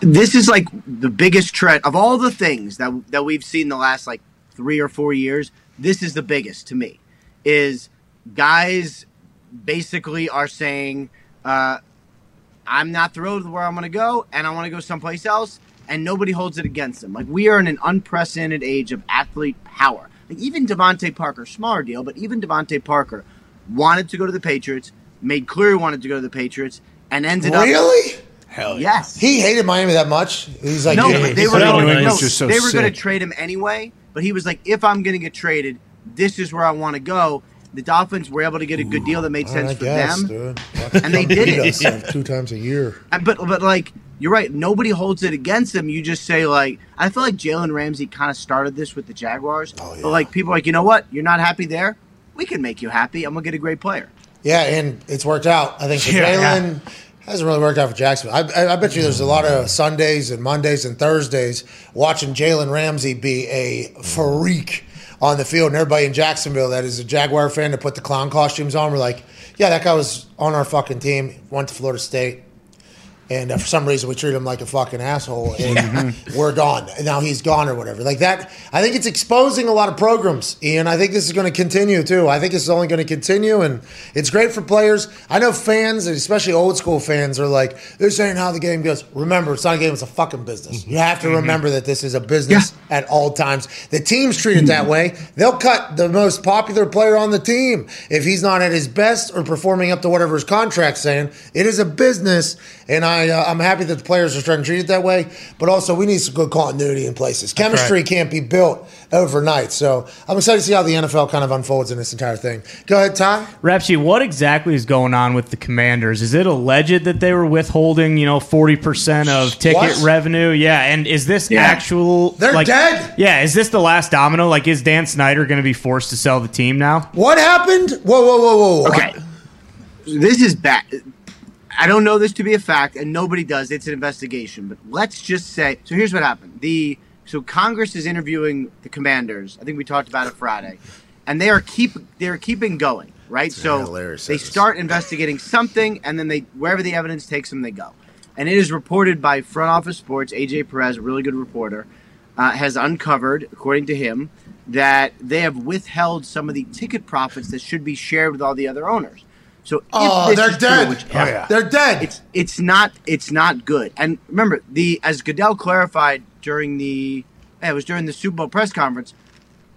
this is like the biggest trend of all the things that that we've seen the last like three or four years. This is the biggest to me. Is guys basically are saying, uh, "I'm not thrilled with where I'm going to go, and I want to go someplace else," and nobody holds it against them. Like we are in an unprecedented age of athlete power. Like even DeVante Parker, smaller deal, but even DeVante Parker wanted to go to the Patriots, made clear he wanted to go to the Patriots, and ended up Really? Hell yes. He hated Miami that much. He's like, no, yeah, but they he's were like, New going, no, so they were going to trade him anyway. But he was like, if I'm going to get traded, this is where I want to go. The Dolphins were able to get a good deal that made sense I for guess, them, and they did it. two times a year. And- But but like you're right, nobody holds it against them. You just say like, I feel like Jalen Ramsey kind of started this with the Jaguars. Oh, yeah. But like people are like, you know what? You're not happy there. We can make you happy. I'm gonna get a great player. Yeah, and it's worked out. I think Yeah. Jalen hasn't really worked out for Jacksonville. I, I, I bet you there's a lot of Sundays and Mondays and Thursdays watching Jalen Ramsey be a freak on the field, and everybody in Jacksonville that is a Jaguar fan to put the clown costumes on. We're like, yeah, that guy was on our fucking team. Went to Florida State. And uh, for some reason, we treat him like a fucking asshole, and we're gone. And now he's gone or whatever. Like that, I think it's exposing a lot of programs, and I think this is going to continue too. I think this is only going to continue, and it's great for players. I know fans, especially old school fans, are like, this ain't how the game goes. Remember, it's not a game; it's a fucking business. You have to remember that this is a business at all times. The teams treat it that way. They'll cut the most popular player on the team if he's not at his best or performing up to whatever his contract's saying. It is a business, and I uh, I'm happy that the players are starting to treat it that way. But also, we need some good continuity in places. Chemistry can't be built overnight. So I'm excited to see how the NFL kind of unfolds in this entire thing. Go ahead, Ty. Rapsy, what exactly is going on with the Commanders? Is it alleged that they were withholding, you know, forty percent of ticket What? revenue? Yeah, and is this actual? They're like, dead. Yeah, is this the last domino? Like, is Dan Snyder going to be forced to sell the team now? What happened? Whoa, whoa, whoa, whoa. whoa. Okay. This is bad. I don't know this to be a fact, and nobody does. It's an investigation. But let's just say so here's what happened. The so Congress is interviewing the commanders. I think we talked about it Friday. And they are keep they're keeping going, right? so hilarious, they start investigating something and then they wherever the evidence takes them they go. And it is reported by Front Office Sports, AJ Perez, a really good reporter, uh, has uncovered, according to him, that they have withheld some of the ticket profits that should be shared with all the other owners. So if Oh, this they're is true, dead. which- Oh, yeah. They're dead. It's it's not it's not good. And remember, the as Goodell clarified during the it was during the Super Bowl press conference,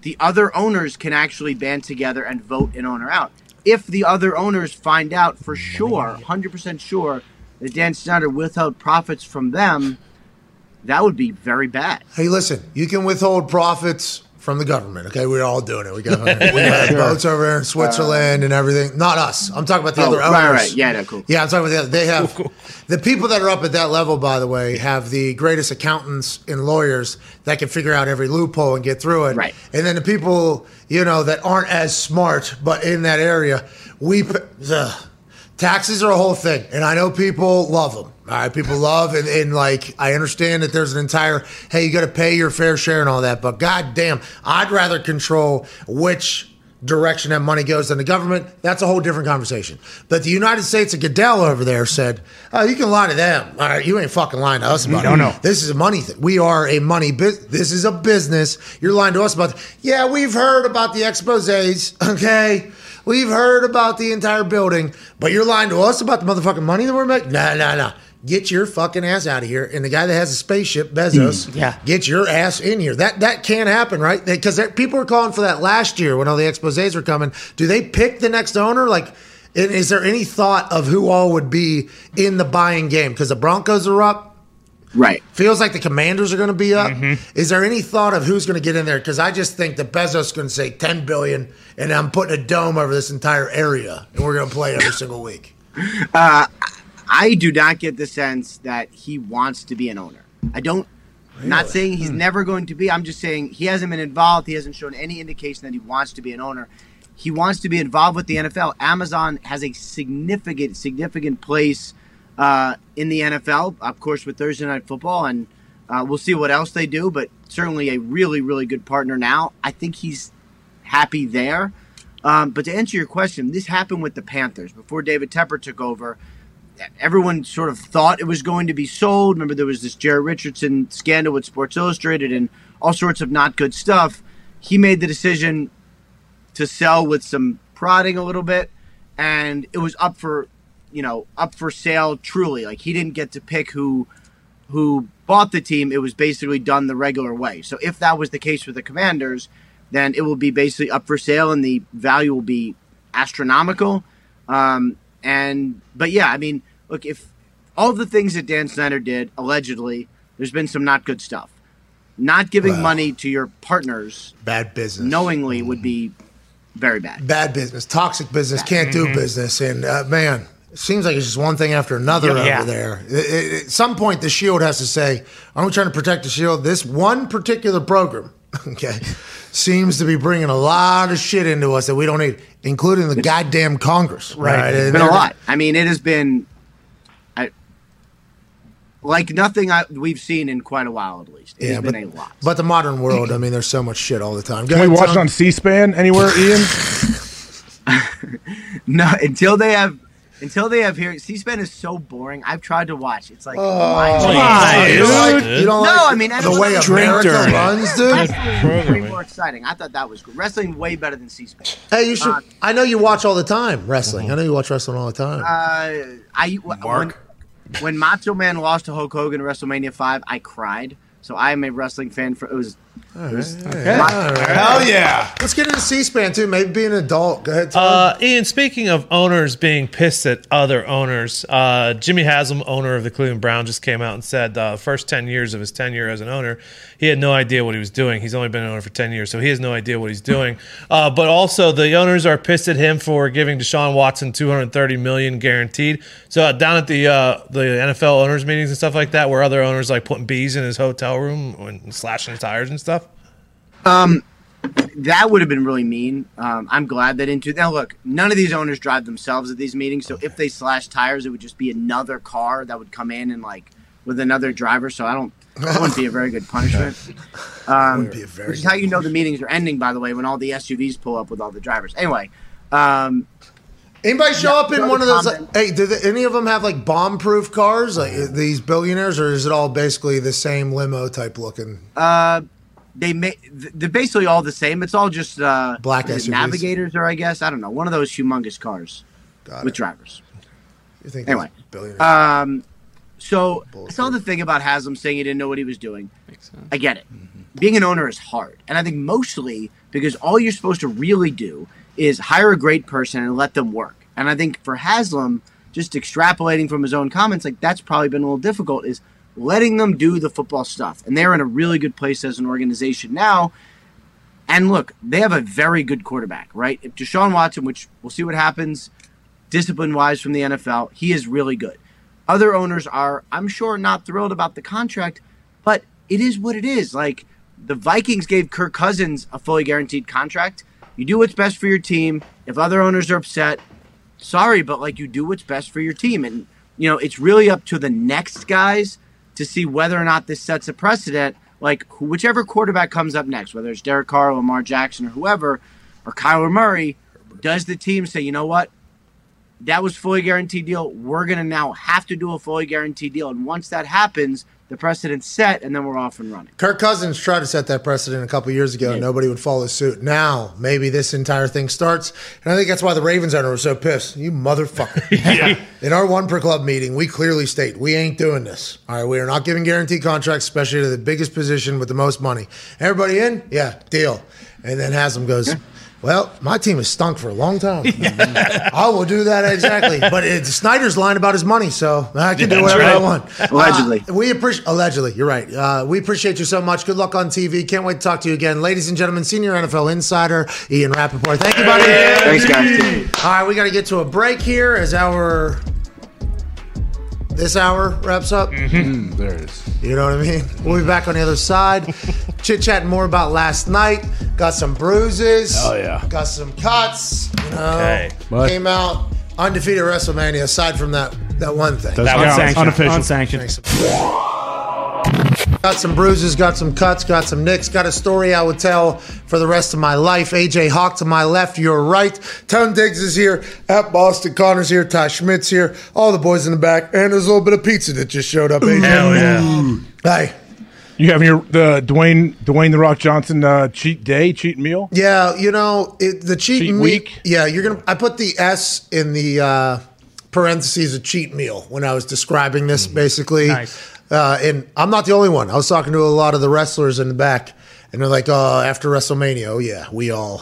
the other owners can actually band together and vote an owner out. If the other owners find out for sure, hundred percent sure, that Dan Snyder withheld profits from them, that would be very bad. Hey, listen, you can withhold profits from the government. Okay, we're all doing it. We got, we got boats over there in uh, Switzerland and everything. Not us. I'm talking about the Oh, other owners. right, right. Yeah, no, cool. Yeah, I'm talking about the other. They have the people that are up at that level. By the way, have the greatest accountants and lawyers that can figure out every loophole and get through it. Right. And then the people you know that aren't as smart but in that area, we. ugh. Taxes are a whole thing, and I know people love them. All right, people love and, and like I understand that there's an entire hey, you got to pay your fair share and all that, but goddamn, I'd rather control which direction that money goes than the government. That's a whole different conversation. But the United States of Goodell over there said, "Oh, you can lie to them. All right, you ain't fucking lying to us about No, it. no. This is a money thing. We are a money business. This is a business. You're lying to us about. Yeah, we've heard about the exposés. Okay, we've heard about the entire building, but you're lying to us about the motherfucking money that we're making. Nah, nah, nah. Get your fucking ass out of here. And the guy that has a spaceship, Bezos, mm, yeah. get your ass in here. That that can't happen, right? Because people were calling for that last year when all the exposés were coming. Do they pick the next owner? Like, is there any thought of who all would be in the buying game? Because the Broncos are up. Right. Feels like the commanders are going to be up. Mm-hmm. Is there any thought of who's going to get in there? Because I just think that Bezos is going to say 10 billion and I'm putting a dome over this entire area and we're going to play every single week. Uh, I do not get the sense that he wants to be an owner. I don't. Not saying he's never going to be. I'm just saying he hasn't been involved. He hasn't shown any indication that he wants to be an owner. He wants to be involved with the NFL. Amazon has a significant, significant place uh, in the NFL, of course, with Thursday Night Football, and uh, we'll see what else they do. But certainly a really, really good partner now. I think he's happy there. Um, but to answer your question, this happened with the Panthers before David Tepper took over. Everyone sort of thought it was going to be sold. Remember, there was this Jerry Richardson scandal with Sports Illustrated and all sorts of not good stuff. He made the decision to sell with some prodding a little bit, and it was up for, you know, up for sale. Truly, like he didn't get to pick who who bought the team. It was basically done the regular way. So if that was the case with the Commanders, then it will be basically up for sale, and the value will be astronomical. Um, and but yeah, I mean, look, if all the things that Dan Snyder did allegedly, there's been some not good stuff. Not giving Well. money to your partners Bad business. knowingly would be very bad. Bad business. Toxic business. Can't do Mhm. business. And uh, man, it seems like it's just one thing after another Yeah. over there. I- I- At some point, the Shield has to say, "I'm trying to protect the Shield." This one particular program, okay, seems to be bringing a lot of shit into us that we don't need, including the goddamn Congress. Right. And It's been a lot. I mean, it has been I, like nothing I, we've seen in quite a while, at least. It Yeah, has but, a lot. but the modern world, I mean, there's so much shit all the time. Go Can we watch it Tom. on C-SPAN anywhere, Ian? No, until they have. Until they have here, C-SPAN is so boring. I've tried to watch. It's like, Oh, why? come on, You don't like- you don't no, like I mean the way America runs, dude? Wrestling way more exciting. I thought that was good. Wrestling way better than C-SPAN. Hey, you should. Uh, I know you watch all the time wrestling. I know you watch wrestling all the time. Uh, I when, when Macho Man lost to Hulk Hogan at WrestleMania five, I cried. So I am a wrestling fan. For it was, it was Okay. my- All right. Let's get into C-SPAN too. Maybe be an adult. Go ahead, Tom. Uh, Ian, speaking of owners being pissed at other owners, uh, Jimmy Haslam, owner of the Cleveland Browns, just came out and said uh, the first 10 years of his tenure as an owner, he had no idea what he was doing. He's only been an owner for 10 years, so he has no idea what he's doing. Uh, but also, the owners are pissed at him for giving Deshaun Watson 230 million guaranteed. So uh, down at the uh, the NFL owners meetings and stuff like that, where other owners like putting bees in his hotel room and slashing his tires and stuff. Um, that would have been really mean. Um, I'm glad that didn't now. Look, none of these owners drive themselves at these meetings, so if they slash tires, it would just be another car that would come in and like with another driver. So I don't. That wouldn't be a very good punishment. Um, which is how you know the meetings are ending, by the way, when all the SUVs pull up with all the drivers. Anyway, um, Anybody show yeah, up in one of those? comment. Like, hey, do the, any of them have like bomb-proof cars? Like uh, these billionaires, or is it all basically the same limo type looking? Uh, they make they're basically all the same. It's all just uh, Black is it SUVs. navigators, or I guess I don't know, one of those humongous cars with drivers. You think Anyway, um, so I saw the thing about Haslam saying he didn't know what he was doing. I get it. Being an owner is hard, and I think mostly because all you're supposed to really do is hire a great person and let them work. And I think for Haslam, just extrapolating from his own comments, like that's probably been a little difficult. Is letting them do the football stuff, and they're in a really good place as an organization now. And look, they have a very good quarterback, right? If Deshaun Watson, which we'll see what happens discipline wise from the NFL, he is really good. Other owners are, I'm sure, not thrilled about the contract, but it is what it is. Like the Vikings gave Kirk Cousins a fully guaranteed contract. You do what's best for your team. If other owners are upset, sorry, but like you do what's best for your team. And, you know, it's really up to the next guys to see whether or not this sets a precedent. Like whichever quarterback comes up next, whether it's Derek Carr, Lamar Jackson, or whoever, or Kyler Murray, does the team say, you know what? That was fully guaranteed deal. We're gonna now have to do a fully guaranteed deal, and once that happens, the precedent set, and then we're off and running. Kirk Cousins tried to set that precedent a couple years ago. and Nobody would follow suit. Now, maybe this entire thing starts. And I think that's why the Ravens owner was so pissed. You motherfucker. In our one per club meeting, we clearly state we ain't doing this. All right. We are not giving guaranteed contracts, especially to the biggest position with the most money. Everybody in? Yeah, deal. And then Haslam goes, Well, my team has stunk for a long time. I will do that exactly. But it's Snyder's lying about his money, so I can do whatever I want. Allegedly. Uh, we appreciate allegedly. You're right. Uh, we appreciate you so much. Good luck on TV. Can't wait to talk to you again, ladies and gentlemen. Senior NFL insider Ian Rapoport. Thank you, buddy. Thanks, guys. All right, we got to get to a break here as our this hour wraps up. Mm, there it is. You know what I mean? We'll be back on the other side, chit chatting more about last night. Got some bruises. Oh, yeah. Got some cuts. You know, Okay. What? came out undefeated at WrestleMania. Aside from that, that one thing. Doesn't That count. was Unsanctioned. Unofficial. Unsanctioned. Got some bruises, got some cuts, got some nicks, got a story I would tell for the rest of my life. AJ Hawk to my left, your right. Tom Diggs is here. At Boston Connor's here. Ty Schmidt's here. All the boys in the back. And there's a little bit of pizza that just showed up. AJ. Hell yeah. Hey. You having your the Dwayne Dwayne the Rock Johnson uh, cheat day, cheat meal? Yeah, you know it, the cheat, Cheat me- week? Yeah, you're gonna. I put the S in the uh, parentheses of cheat meal when I was describing this, basically. Nice. Uh, and I'm not the only one. I was talking to a lot of the wrestlers in the back, and they're like, "Oh, after WrestleMania, oh yeah, we all."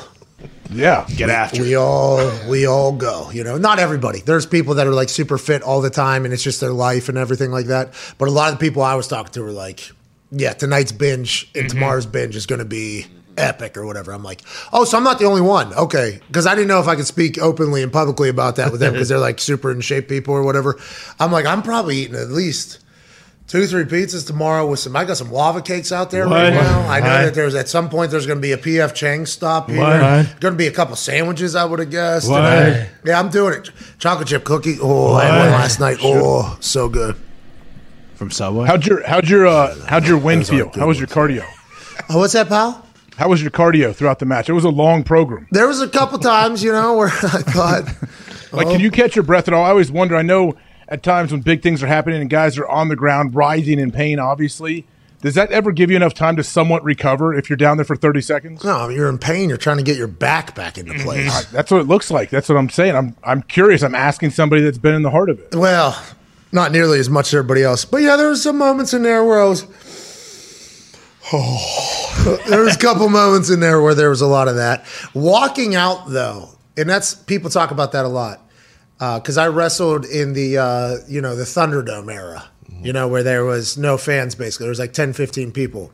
Yeah, Get after. We all we all go, you know. Not everybody. There's people that are like super fit all the time, and it's just their life and everything like that. But a lot of the people I was talking to were like, "Yeah, tonight's binge and tomorrow's binge is going to be epic or whatever." I'm like, "Oh, so I'm not the only one." Okay, because I didn't know if I could speak openly and publicly about that with them because they're like super in shape people or whatever. I'm like, I'm probably eating at least. Two, three pizzas tomorrow with some. I got some lava cakes out there right now. I know What? that there's at some point there's going to be a PF Chang stop here. What? Going to be a couple sandwiches, I would have guessed. What? And I- yeah, I'm doing it. Chocolate chip cookie. Oh, I had one last night. Oh, so good. From Subway. How'd your how'd your uh, how'd your win Those are feel? How was your cardio? Oh, what's that, pal? How was your cardio throughout the match? It was a long program. There was a couple times, you know, where I thought, Like, can you catch your breath at all? I always wonder. I know at times when big things are happening and guys are on the ground, writhing in pain. Obviously, does that ever give you enough time to somewhat recover if you're down there for thirty seconds? no, you're in pain. You're trying to get your back back into mm-hmm. place. That's what it looks like. That's what I'm saying. I'm I'm curious. I'm asking somebody that's been in the heart of it. Well, not nearly as much as everybody else, but yeah, there was some moments in there where I was. Oh, there was a couple moments in there where there was a lot of that. Walking out though, and that's people talk about that a lot because I wrestled in the uh, you know the Thunderdome era, you know where there was no fans basically. There was like 10, 15 people.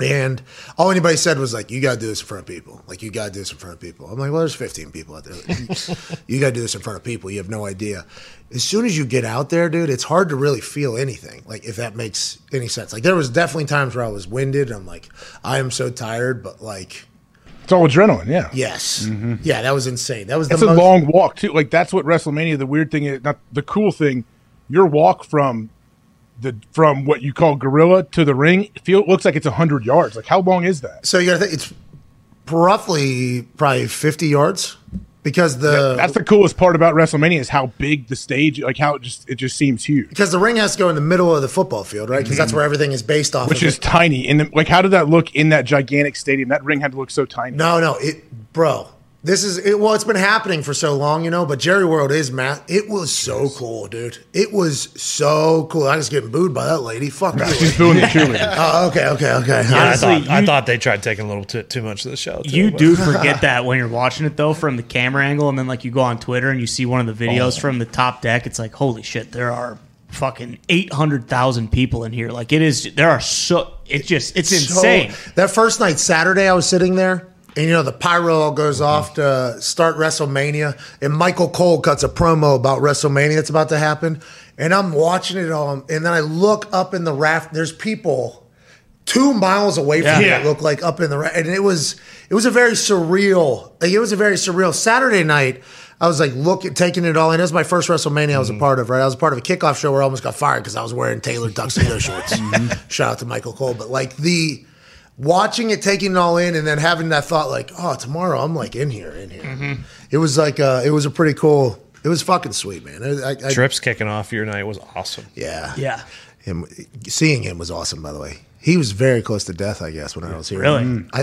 And all anybody said was like, "You got to do this in front of people. Like, you got to do this in front of people." I'm like, "Well, there's 15 people out there. you got to do this in front of people. You have no idea." As soon as you get out there, dude, it's hard to really feel anything. Like, if that makes any sense. Like, there was definitely times where I was winded. I'm like, I am so tired, but like, It's all adrenaline. Yeah. yes, mm-hmm. yeah, that was insane. That was the It's a most. long walk too. Like that's what WrestleMania. The weird thing is not the cool thing. Your walk from the from what you call gorilla to the ring feel looks like it's hundred yards. Like how long is that? so you got to think it's roughly probably 50 yards because the That's the coolest part about WrestleMania is how big the stage. Like how it just it just seems huge, because the ring has to go in the middle of the football field, right? Because that's mm-hmm. where everything is based off. which of is it. tiny. And like how did that look in that gigantic stadium? That ring had to look so tiny. No, no, it, bro. This is it, well. It's been happening for so long, you know. But Jerry World is man. It was so cool, dude. It was so cool. I was getting booed by that lady. Fuck that. She's booing the cheerleader. Oh, okay, okay, okay. Yeah, I, Honestly, thought, I you- thought they tried taking a little too, too much of the show. Too, You but- do forget that when you're watching it though from the camera angle, and then like you go on Twitter and you see one of the videos oh. from the top deck. It's like holy shit, there are fucking eight hundred thousand people in here. Like it is, there are so it's just it's So- insane. that first night, Saturday, I was sitting there, and you know the pyro all goes mm-hmm. off to start WrestleMania, and Michael Cole cuts a promo about WrestleMania that's about to happen, and I'm watching it all, and then I look up in the raft. There's people two miles away from me Yeah. that look like up in the raft, and it was it was a very surreal. Like it was a very surreal Saturday night. I was like looking, taking it all in. It was my first WrestleMania I was a mm-hmm. part of, right? I was a part of a kickoff show where I almost got fired because I was wearing tailored tuxedo shorts. Mm-hmm. Shout out to Michael Cole. But like the watching it, taking it all in, and then having that thought, like, oh, tomorrow I'm like in here, in here. Mm-hmm. It was like, uh, it was a pretty cool. It was fucking sweet, man. I, I, I- Trips kicking off your night was awesome. yeah, Yeah, Him seeing him was awesome. By the way, he was very close to death. I guess when I was here. Really? Mm. I,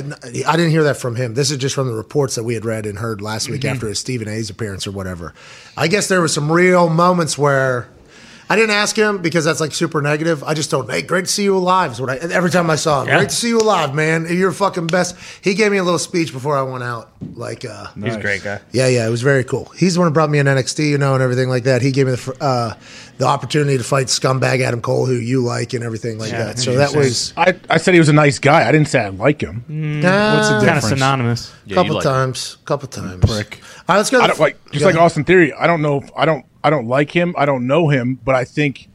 I didn't hear that from him. This is just from the reports that we had read and heard last week mm-hmm. after his Stephen A's appearance or whatever. I guess there were some real moments where. I didn't ask him because that's like super negative. I just told him, "Hey, great to see you alive." Is what I every time I saw him. Yeah. Great to see you alive, man. You're fucking best. He gave me a little speech before I went out. Like, uh, He's a great guy. yeah, yeah, it was very cool. He's the one who brought me in NXT, you know, and everything like that. He gave me the uh, the opportunity to fight scumbag Adam Cole, who you like, and everything like Yeah. that. So that was I, I said he was a nice guy. I didn't say I like him. uh, What's the Kind of difference? synonymous. Yeah, couple like- times, couple times. Prick. All right, let's go. to I the- don't like just go like ahead. Austin Theory. I don't know. If, I don't. I don't like him. I don't know him, but I think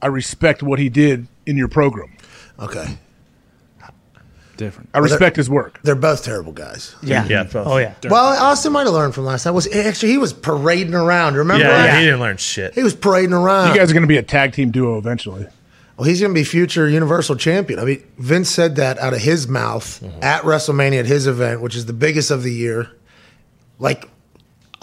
I respect what he did in your program. Okay, Different. I respect his work. they're both terrible guys. Yeah. Yeah, both. Oh yeah. Well, Austin might have learned from last time. Was actually he was parading around. Remember? Yeah, that? he didn't learn shit. He was parading around. You guys are going to be a tag team duo eventually. Well, he's going to be future Universal Champion. I mean, Vince said that out of his mouth Mm-hmm. at WrestleMania at his event, which is the biggest of the year. Like,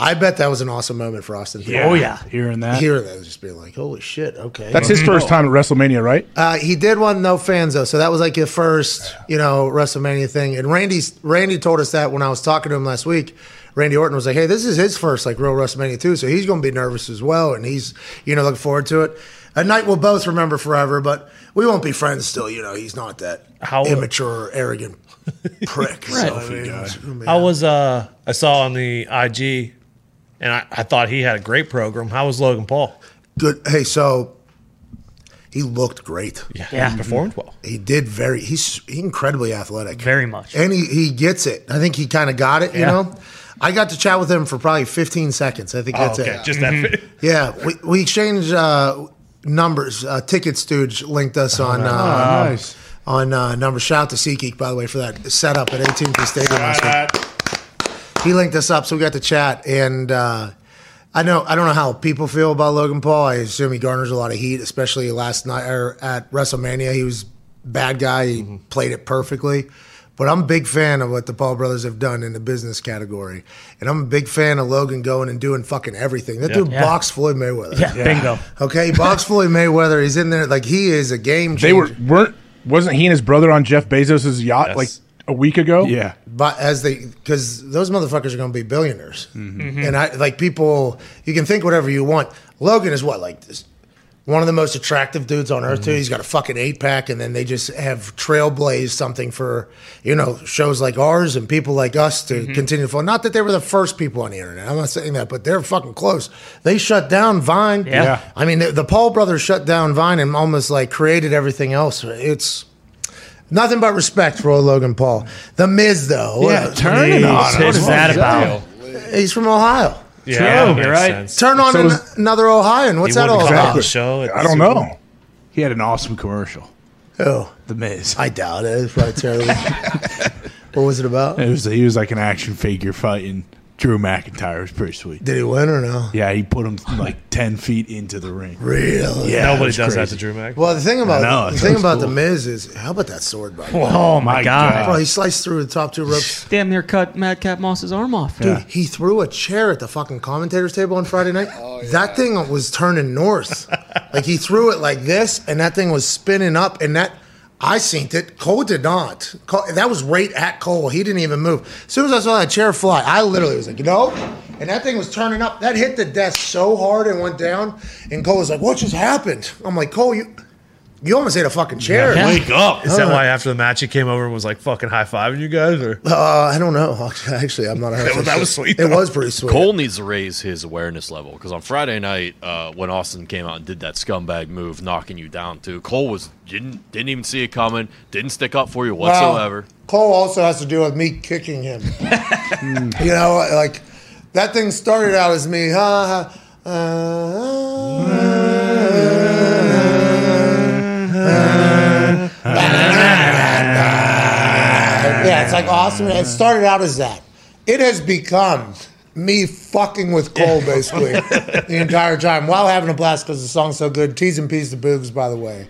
I bet that was an awesome moment for Austin. Theory. Oh yeah. Hearing that. Hearing that just being like, holy shit, okay. That's his first time at WrestleMania, right? Uh, he did one no fans though, so that was like his first, you know, WrestleMania thing. And Randy, Randy told us that when I was talking to him last week. Randy Orton was like, "Hey, this is his first like real WrestleMania too, so he's going to be nervous as well, and he's, you know, looking forward to it. A night we'll both remember forever, but we won't be friends still. You know, he's not that How- immature, arrogant prick. So, I mean, it's gonna be- was uh? I saw on the IG, and I, I thought he had a great program. How was Logan Paul? good? Hey, so he looked great. Yeah, Yeah. he performed well. He did very. He's incredibly athletic. Very much. and he, he gets it. I think he kind of got it. You Yeah. know, I got to chat with him for probably 15 seconds. I think Oh, that's okay, it. just that. Mm-hmm. yeah, we, we exchanged uh, numbers. Uh, Ticket Stooge linked us on uh, Oh, nice. on uh, numbers. Shout out to SeatGeek by the way for that setup at AT&T Stadium last week. He linked us up, so we got to chat. And uh, I know I don't know how people feel about Logan Paul. I assume he garners a lot of heat, especially last night or at WrestleMania. He was bad guy. He Mm-hmm. played it perfectly. But I'm a big fan of what the Paul brothers have done in the business category, and I'm a big fan of Logan going and doing fucking everything. That dude Yeah. boxed Floyd Mayweather. Yeah. Bingo. Okay, he boxed Floyd Mayweather. He's in there like he is a game changer. They were weren't wasn't he and his brother on Jeff Bezos' yacht Yes. like a week ago? Yeah. but as they because those motherfuckers are going to be billionaires. Mm-hmm. Mm-hmm. And i like people you can think whatever you want. Logan is what like this one of the most attractive dudes on earth too. Mm-hmm. He's got a fucking eight pack and then they just have trailblazed something for you know shows like ours and people like us to continue to follow. Not that they were the first people on the internet. I'm not saying that but they're fucking close. They shut down vine. Yeah. Yeah. i mean the, the paul brothers shut down vine and almost like created everything else. It's Nothing but respect for old Logan Paul. The Miz, though. Yeah, uh, turn it on. What is that about? He's from Ohio. Yeah, True, you're right. sense. Turn on So an- is- another Ohioan. What's that all wouldn't come on about? the show. I don't Super Bowl. know. He had an awesome commercial. Who? The Miz. I doubt it. It's probably terrible. what was it about? It was he was like an action figure fighting Drew McIntyre. Was pretty sweet. Did he win or no? Yeah, he put him like ten feet into the ring. Really? Yeah, Nobody was does that to Drew Mac. Well, the thing about know, the thing was about the. Miz is how about that sword, by? Oh my My god. God. Bro, he sliced through the top two ropes. Damn near cut Madcap Moss's arm off. Dude, he threw a chair at the fucking commentators table on Friday night. Oh, that thing was turning north. like he threw it like this, and that thing was spinning up, and that I seen it. Cole did not. Cole, that was right at Cole. He didn't even move. As soon as I saw that chair fly, I literally was like, no. And that thing was turning up. That hit the desk so hard and went down. And Cole was like, what just happened? I'm like, Cole, you you almost hit a fucking chair. Yeah. Wake up! Is that why after the match he came over and was like fucking high fiving you guys? Or Uh, I don't know. Actually, I'm not. a That- that was sweet, It though. was pretty sweet. Cole needs to raise his awareness level because on Friday night, uh, when Austin came out and did that scumbag move, knocking you down too, Cole was didn't didn't even see it coming, didn't stick up for you Well, whatsoever. Cole also has to deal with me kicking him. you know, like that thing started out as me, ha ha. uh, yeah, it's like awesome. It started out as that. It has become me fucking with Cole basically the entire time while having a blast because the song's so good. T's and P's to Boogs, by the way.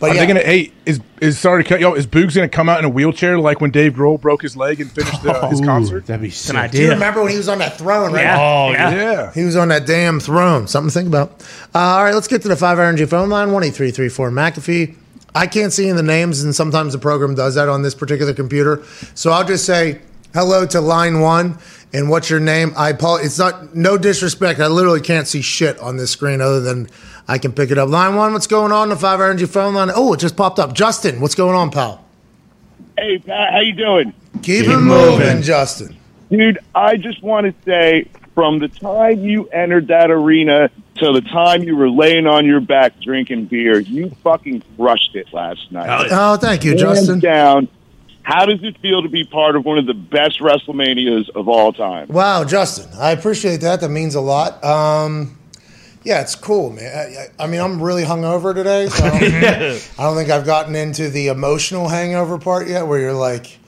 But Are yeah, they gonna? Hey, is is sorry to cut you off? Is Boogs gonna come out in a wheelchair like when Dave Grohl broke his leg and finished the, his Ooh, concert? That'd be It's sick. an do you idea. remember when he was on that throne, right? Yeah. Oh, yeah. Yeah. He was on that damn throne. Something to think about. Uh, all right, let's get to the five energy phone line one eight three three four McAfee. I can't see in the names, and sometimes the program does that on this particular computer. So I'll just say hello to line one, And what's your name? I Paul. It's not no disrespect. I literally can't see shit on this screen other than I can pick it up. Line one, what's going on? The five energy phone line. Oh, it just popped up. Justin, what's going on, pal? Hey Pat, how you doing? Keep, it moving, Justin. Dude, I just want to say from the time you entered that arena to the time you were laying on your back drinking beer, you fucking crushed it last night. Oh, thank you, Hands Justin. down. How does it feel to be part of one of the best WrestleManias of all time? Wow, Justin, I appreciate that. That means a lot. Um, yeah, it's cool, man. I, I- I mean, I'm really hungover today, so I don't think I've gotten into the emotional hangover part yet, where you're like,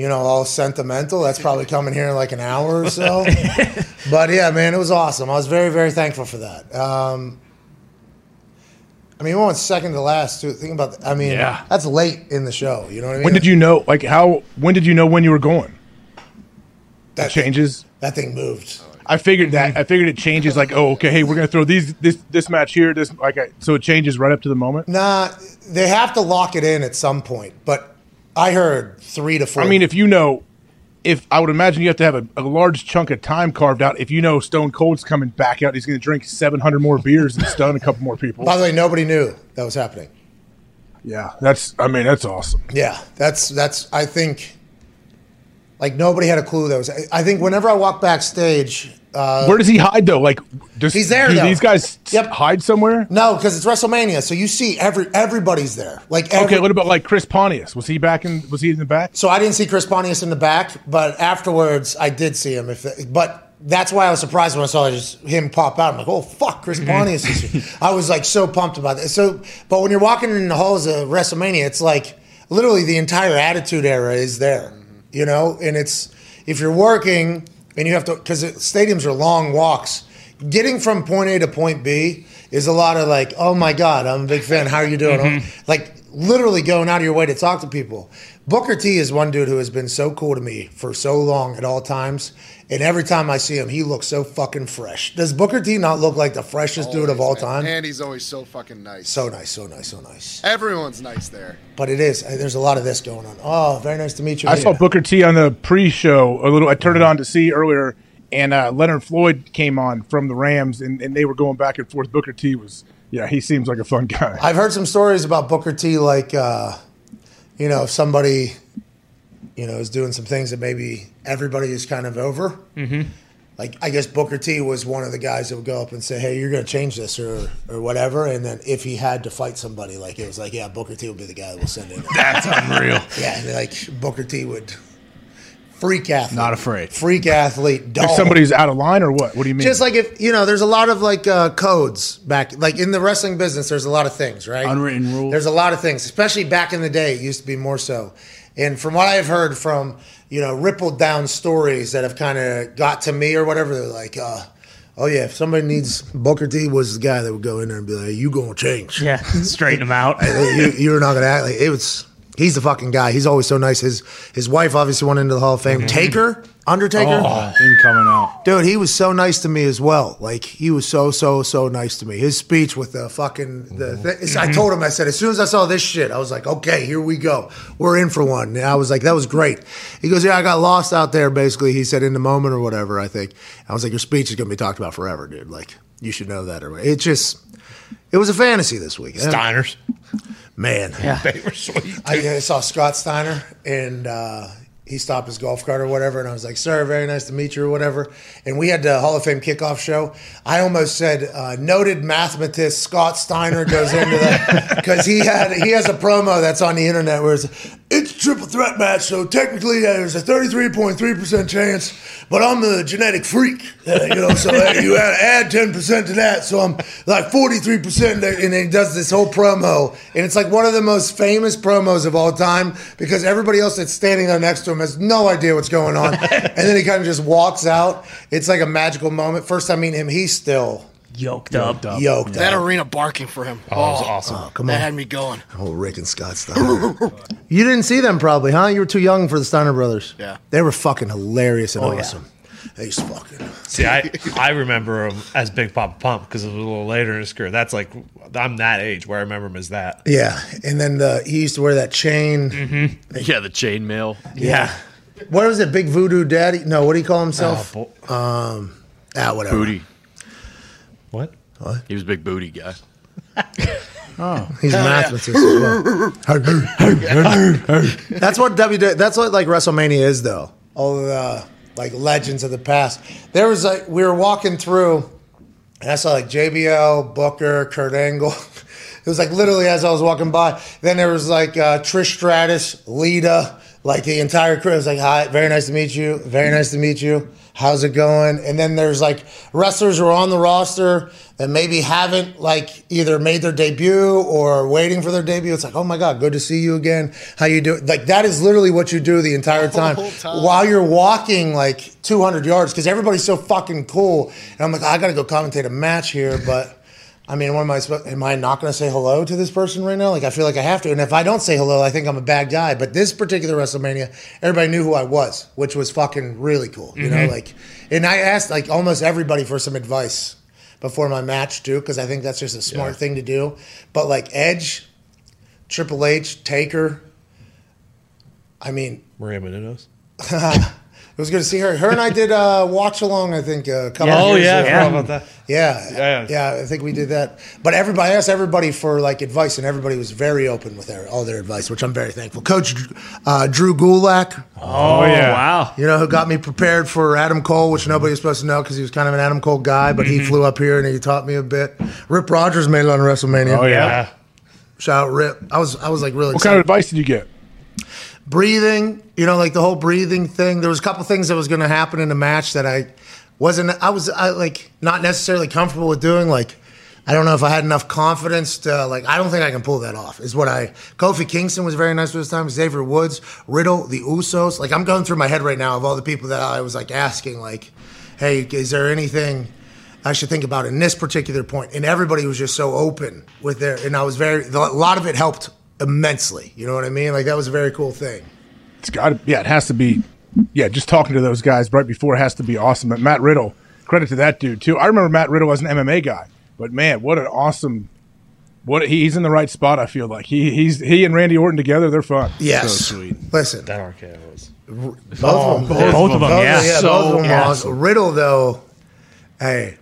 you know, all sentimental. That's probably coming here in like an hour or so. but yeah, man, it was awesome. I was very, very thankful for that. Um, I mean, we went second to last. Too. Think about that. I mean, Yeah. that's late in the show. You know what I mean? When did you know? Like how? When did you know when you were going? That That- changes. that thing moved? I figured that. I figured it changes. Like, oh, okay, hey, we're gonna throw these this this match here. This like, I, so it changes right up to the moment. Nah, they have to lock it in at some point. But I heard three to four. I mean, if you know, if I would imagine you have to have a, a large chunk of time carved out. If you know Stone Cold's coming back out, he's going to drink seven hundred more beers and stun a couple more people. By the way, nobody knew that was happening. Yeah, that's. I mean, that's awesome. Yeah, that's that's. I think, like nobody had a clue that was. I think whenever I walk backstage, uh, Where does he hide though? Like, does He's there, do though. these guys Yep. hide somewhere? no, because it's WrestleMania, so you see every everybody's there. Like every, Okay, what about like Chris Pontius? Was he back in? Was he in the back? So I didn't see Chris Pontius in the back, but afterwards I did see him. If but that's why I was surprised when I saw just him pop out. I'm like, oh fuck, Chris Pontius is here. I was like so pumped about that. So, but when you're walking in the halls of WrestleMania, it's like literally the entire Attitude Era is there, you know. And it's if you're working and you have to because stadiums are long walks. Getting from point A to point B is a lot of like, oh my god, I'm a big fan. How are you doing? Mm-hmm. Like literally going out of your way to talk to people. Booker T is one dude who has been so cool to me for so long at all times. And every time I see him, he looks so fucking fresh. Does Booker T not look like the freshest dude of all man. time? And he's always so fucking nice. So nice, so nice, so nice. Everyone's nice there. But it is. uh, There's a lot of this going on. Oh, very nice to meet you. I saw Booker T on the pre-show a little. I turned it on to see earlier, and uh, Leonard Floyd came on from the Rams, and, and they were going back and forth. Booker T was, yeah, he seems like a fun guy. I've heard some stories about Booker T, like, uh, you know, if somebody, you know, is doing some things that maybe everybody is kind of over. Mm-hmm. Like, I guess Booker T was one of the guys that would go up and say, hey, you're going to change this or, or whatever. And then if he had to fight somebody, like, it was like, yeah, Booker T would be the guy that will send in. That's unreal. yeah, and like, Booker T would freak athlete. Not afraid. Freak athlete. If somebody's out of line or what? What do you mean? Just like if you know, there's a lot of like uh, codes back, like in the wrestling business. There's a lot of things, right? Unwritten rules. There's a lot of things, especially back in the day. It used to be more so. And from what I've heard from you know rippled down stories that have kind of got to me or whatever, they're like, uh, oh yeah, if somebody needs Booker T was the guy that would go in there and be like, you gonna change? Yeah, straighten him out. you, you're not gonna act like it was. He's the fucking guy. He's always so nice. His his wife obviously went into the Hall of Fame. Taker, Undertaker. Oh, him coming out. Dude, he was so nice to me as well. Like he was so so so nice to me. His speech with the fucking the. Th- I told him I said as soon as I saw this shit, I was like, okay, here we go. We're in for one. And I was like, that was great. He goes, yeah, I got lost out there. Basically, he said in the moment or whatever. I think I was like, your speech is gonna be talked about forever, dude. Like you should know that. Or it just. It was a fantasy this week. Steiners. Man, Yeah. They were sweet. I, I saw Scott Steiner and uh, he stopped his golf cart or whatever. And I was like, sir, very nice to meet you or whatever. And we had the Hall of Fame kickoff show. I almost said, uh, noted mathematist Scott Steiner goes into that because he had he has a promo that's on the internet where it's, it's a triple threat match. So technically uh, there's a 33.3% chance, but I'm a genetic freak. Uh, you know, so uh, you add, add 10% to that. So I'm like 43%. And then he does this whole promo. And it's like one of the most famous promos of all time because everybody else that's standing there next to him has no idea what's going on. and then he kind of just walks out. It's like a magical moment. First time meeting him, he's still Yoked up. yoked That up. arena barking for him. Oh, it was oh, awesome. Oh, come That on. had me going. Oh, Rick and Scott Steiner. you didn't see them probably, huh? You were too young for the Steiner brothers. Yeah. They were fucking hilarious and Oh, awesome. They used to fucking. See, I, I remember him as Big Papa Pump because it was a little later in his career. That's like I'm that age where I remember him as that. Yeah. And then the, he used to wear that chain. Yeah, the chainmail. Yeah. what was it? Big Voodoo Daddy? No, what do you call himself? Oh, um, ah, whatever. Booty. What? What? He was a big booty guy. Oh, he's a mathematician. as that's what W. That's what like WrestleMania is, though. All the like legends of the past. There was like we were walking through, and I saw like JBL, Booker, Kurt Angle. It was like literally as I was walking by. Then there was like uh, Trish Stratus, Lita, like the entire crew. It was like, "Hi, very nice to meet you. Very nice to meet you. How's it going?" And then there's like wrestlers who are on the roster that maybe haven't like either made their debut or waiting for their debut. It's like, "Oh my god, good to see you again. How you doing?" Like that is literally what you do the entire time, whole time. while you're walking like 200 yards because everybody's so fucking cool. And I'm like, I gotta go commentate a match here, but. I mean, what am I? supposed- Am I not going to say hello to this person right now? Like, I feel like I have to. And if I don't say hello, I think I'm a bad guy. But this particular WrestleMania, everybody knew who I was, which was fucking really cool. You know, mm-hmm. like, and I asked like almost everybody for some advice before my match too, because I think that's just a smart thing to do. But like Edge, Triple H, Taker. I mean, Maria Menounos. it was good to see her. Her and I did uh, watch along. I think a couple. Yeah. of Oh years yeah, I ago. forgot about that. Yeah, Yeah, yeah, I think we did that. But everybody I asked everybody for like advice, and everybody was very open with their all their advice, which I'm very thankful. Coach uh, Drew Gulak, Oh, yeah. wow. you know, who got me prepared for Adam Cole, which nobody was supposed to know because he was kind of an Adam Cole guy, but he flew up here and he taught me a bit. Rip Rogers made it on WrestleMania. Oh yeah. Yeah. Shout out Rip. I was I was like really What excited. kind of advice did you get? Breathing, you know, like the whole breathing thing. There was a couple things that was going to happen in the match that I wasn't. I was I, like not necessarily comfortable with doing. Like I don't know if I had enough confidence to like. I don't think I can pull that off. Is what I. Kofi Kingston was very nice with his time. Xavier Woods, Riddle, the Usos. Like I'm going through my head right now of all the people that I was like asking. Like, hey, is there anything? I should think about in this particular point, and everybody was just so open with their, and I was very. A lot of it helped immensely. You know what I mean? Like that was a very cool thing. It's got to, yeah, it has to be, yeah, just talking to those guys right before has to be awesome. But Matt Riddle, credit to that dude too. I remember Matt Riddle as an MMA guy, but man, what an awesome, what he's in the right spot. I feel like he he's he and Randy Orton together, they're fun. Yes. So sweet. Listen, That RKO was. both of them. Both of them, yeah. yeah, So both of them were awesome. awesome. Riddle, though, hey,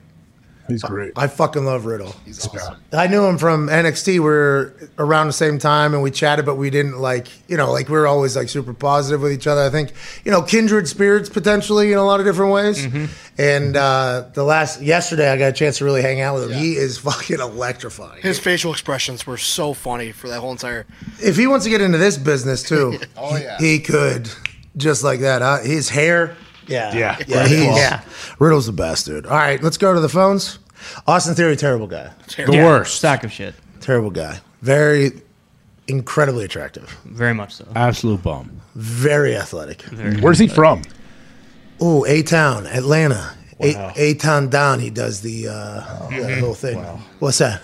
He's great. I fucking love Riddle. He's awesome. I knew him from NXT. We were around the same time and we chatted, but we didn't like, you know, like we were always like super positive with each other. I think, you know, kindred spirits potentially in a lot of different ways. And uh, the last, yesterday, I got a chance to really hang out with him. He is fucking electrifying. His facial expressions were so funny for that whole entire. if he wants to get into this business too, Oh, he- yeah. he, could just like that. Huh? His hair, yeah, Yeah. yeah, Right. he's, Yeah. Riddle's the best dude. All right, let's go to the phones. Austin Theory, terrible guy, The worst. Sack of shit. terrible guy, very incredibly attractive, Very much so. Absolute bum. very athletic. Where's he from? Oh, A Town, Atlanta. Wow. A Town down. He does the uh, the whole thing. What's that?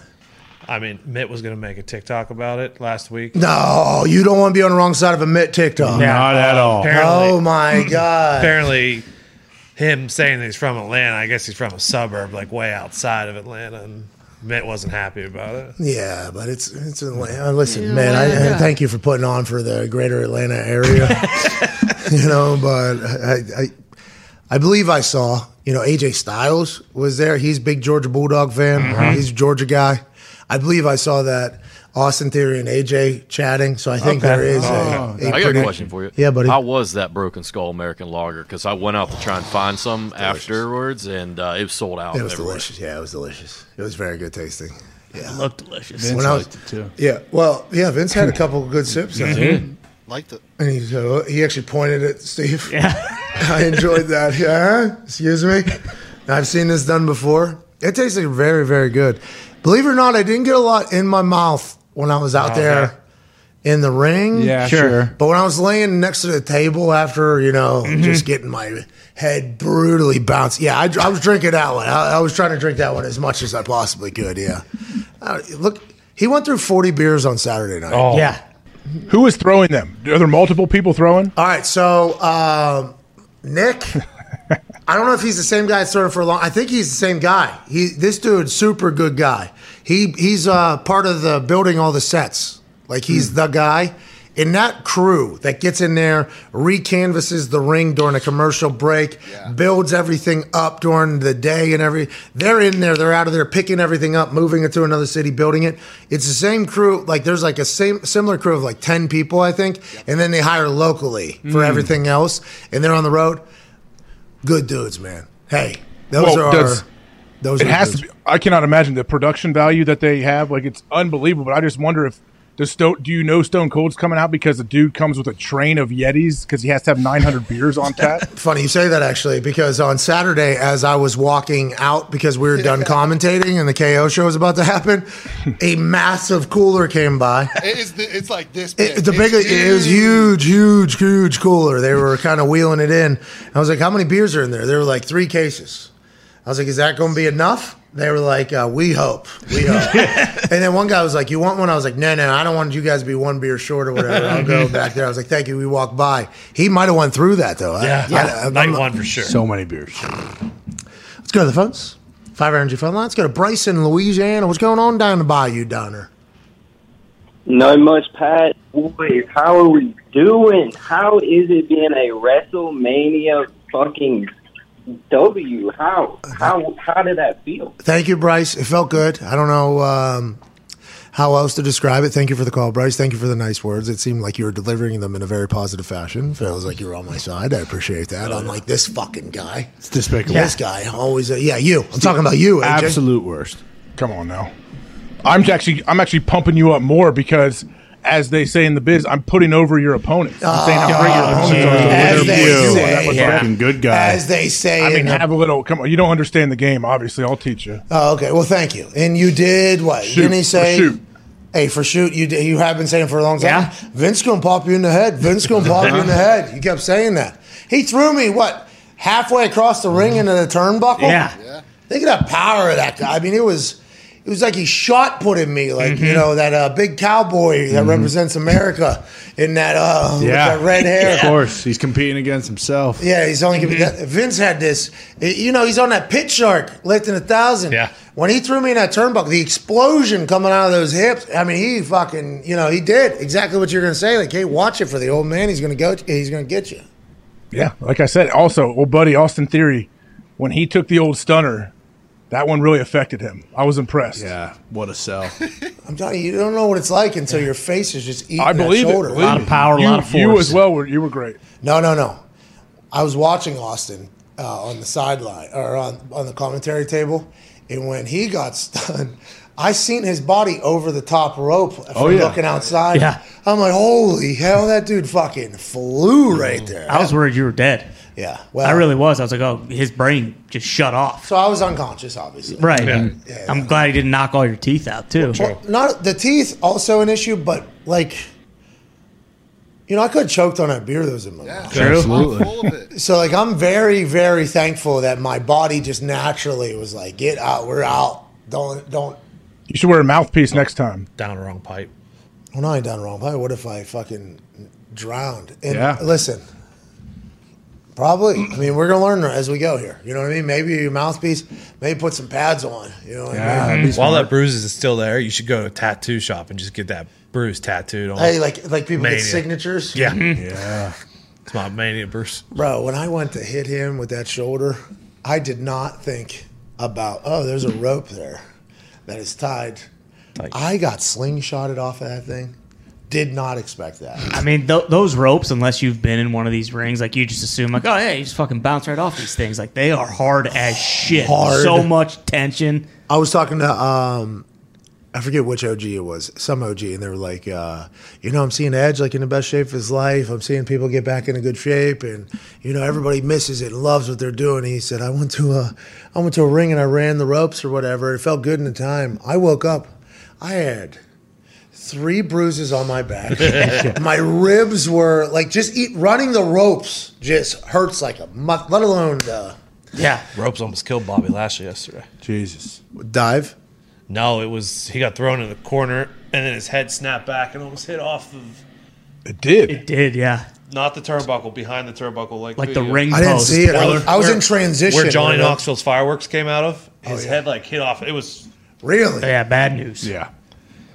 I mean, Mitt was going to make a TikTok about it last week. No, you don't want to be on the wrong side of a Mitt TikTok. Not at all. Oh apparently, Oh my god. apparently, him saying that he's from Atlanta. I guess he's from a suburb, like way outside of Atlanta, and Mitt wasn't happy about it. Yeah, but it's it's Atlanta. Uh, listen, man, I, I thank you for putting on for the greater Atlanta area. you know, but I, I I believe I saw you know AJ Styles was there. He's a big Georgia Bulldog fan. Mm-hmm. He's a Georgia guy. I believe I saw that Austin Theory and AJ chatting. So I think Okay. there is a, a I got pretty- a question for you. Yeah, buddy. How was that Broken Skull American Lager? Because I went out to try and find some afterwards, and uh, it was sold out. It was everywhere. delicious. Yeah, it was delicious. It was very good tasting. It looked delicious. Vince When I was- liked it too. Yeah, well, yeah. Vince had a couple of good sips, I think. Liked it. and he said, he actually pointed at Steve. Yeah. I enjoyed that. Yeah, excuse me. I've seen this done before. It tasted very, very good. Believe it or not, I didn't get a lot in my mouth when I was out Okay. there in the ring. Yeah, sure. But when I was laying next to the table after, you know, Mm-hmm. just getting my head brutally bounced. Yeah, I, I was drinking that one. I, I was trying to drink that one as much as I possibly could. Yeah. Uh, look, he went through 40 beers on Saturday night. Oh, Yeah. Who was throwing them? Are there multiple people throwing? All right, so um, Nick, I don't know if he's the same guy throwing for a long. I think he's the same guy. He this dude's super good guy. He he's uh, part of the building all the sets. Like he's the guy, And that crew that gets in there, recanvases the ring during a commercial break, builds everything up during the day and every they're in there, they're out of there picking everything up, moving it to another city, building it. It's the same crew, like there's like a same similar crew of like 10 people, I think, and then they hire locally for Mm. everything else, and they're on the road. Good dudes, man. Hey, those Well, are our, those it has dudes. to be. I cannot imagine the production value that they have. Like it's unbelievable. But I just wonder if does Stone. Do you know Stone Cold's coming out because the dude comes with a train of Yetis because he has to have 900 beers on tap? Funny you say that actually, because on Saturday, as I was walking out because we were done commentating and the KO show was about to happen, a massive cooler came by. It's, the, it's like this big. It, the big, It's it was huge, huge, huge cooler. They were kind of wheeling it in. I was like, "How many beers are in there?" There were like three cases. I was like, "Is that going to be enough?" They were like, uh, "We hope, we hope." and then one guy was like, "You want one?" I was like, "No, no, I don't want you guys to be one beer short or whatever. I'll go back there." I was like, "Thank you." We walked by. He might have went through that though. I- Yeah, I- I- night I'm- one for sure. So many beers. Let's go to the phones. Five Energy Phone Line. Let's go to Bryson, Louisiana. What's going on down the bayou, Donner? Not much, Pat. Boys, how are we doing? How is it being a WrestleMania fucking W? How how how did that feel? Thank you, Bryce. It felt good. I don't know um, how else to describe it. Thank you for the call, Bryce. Thank you for the nice words. It seemed like you were delivering them in a very positive fashion. Feels like you were on my side. I appreciate that. Unlike this fucking guy. It's despicable. This guy always, uh, yeah, you. I'm talking about you, AJ. Absolute worst. Come on now. I'm actually I'm actually pumping you up more because. As they say in the biz, I'm putting over your opponents. I'm saying how great your oh, opponents are. As So they they're say. that much Yeah. Fucking good guy. As they say. I mean, in the- have a little. Come on, you don't understand the game. Obviously, I'll teach you. Oh, okay. Well, thank you. And you did what? Shoot, Didn't he say? for shoot. Hey, for shoot, you did, you have been saying for a long time. Yeah. Vince gonna pop you in the head. Vince gonna pop you in the head. You kept saying that. He threw me what halfway across the ring into the turnbuckle. Yeah. Think of that power of that guy. I mean, it was. It was like he shot put in me, like Mm-hmm. you know that uh, big cowboy that represents America in that uh, with that red hair. Of course, he's competing against himself. Yeah, he's only giving Mm-hmm. that. Vince had this. You know, he's on that pit shark lifting a thousand. Yeah. When he threw me in that turnbuckle, the explosion coming out of those hips. I mean, he fucking. You know, he did exactly what you're going to say. Like, hey, watch it for the old man. He's going to go. He's going to get you. Yeah, like I said, also old buddy Austin Theory, when he took the old stunner, that one really affected him. I was impressed. Yeah, what a sell. I'm telling you, you don't know what it's like until your face is just eating I believe that it. shoulder. a lot of it. power, a lot of force. You force. as well. Were, you were great. No, no, no. I was watching Austin uh, on the sideline or on, on the commentary table, and when he got stunned, I seen his body over the top rope from Oh, yeah. looking outside. Yeah. I'm like, holy hell, that dude fucking flew right there. I was worried you were dead. Yeah. Well, I really was. I was like, oh, his brain just shut off. So I was unconscious, obviously. Right. Yeah. Yeah. I'm glad he didn't knock all your teeth out too. Well, not the teeth also an issue, but like, you know, I could have choked on that beer that was in my mouth. True. I'm full of it. So like I'm very very thankful that my body just naturally was like get out we're out don't don't You should wear a mouthpiece oh. next time. Down the wrong pipe. well no I ain't done wrong but what if I fucking drowned and Yeah. listen probably I mean we're gonna learn as we go here you know what I mean maybe your mouthpiece maybe put some pads on you know what Yeah, I mean that'd be While that bruise is still there, you should go to a tattoo shop and just get that bruise tattooed on. hey like like people Mania. get signatures yeah, mm-hmm. Yeah. it's my mania Bruce. bro when I went to hit him with that shoulder I did not think about oh there's a rope there that is tied I got slingshotted off of that thing. Did not expect that. I mean, th- those ropes, unless you've been in one of these rings, like you just assume, like, oh yeah, you just fucking bounce right off these things. Like they are hard as shit. Hard. So much tension. I was talking to um I forget which OG it was, some OG, and they were like, uh, you know, I'm seeing Edge like in the best shape of his life. I'm seeing people get back into good shape, and you know, everybody misses it and loves what they're doing. And he said, I went to a, I went to a ring and I ran the ropes or whatever. It felt good in the time. I woke up, I had three bruises on my back. my ribs were like just eat running the ropes just hurts like a muck. Let alone uh, Yeah. Ropes almost killed Bobby Lashley yesterday. Jesus. dive. No, it was he got thrown in the corner and then his head snapped back and almost hit off of It did. It did. Yeah. not the turnbuckle, behind the turnbuckle, like Like the video. ring I didn't post. see it. I Where- was, I was where- in transition. where Johnny when Knoxville's fireworks came out of. His yeah. head like hit off. It was Really? Yeah. Bad news. Yeah.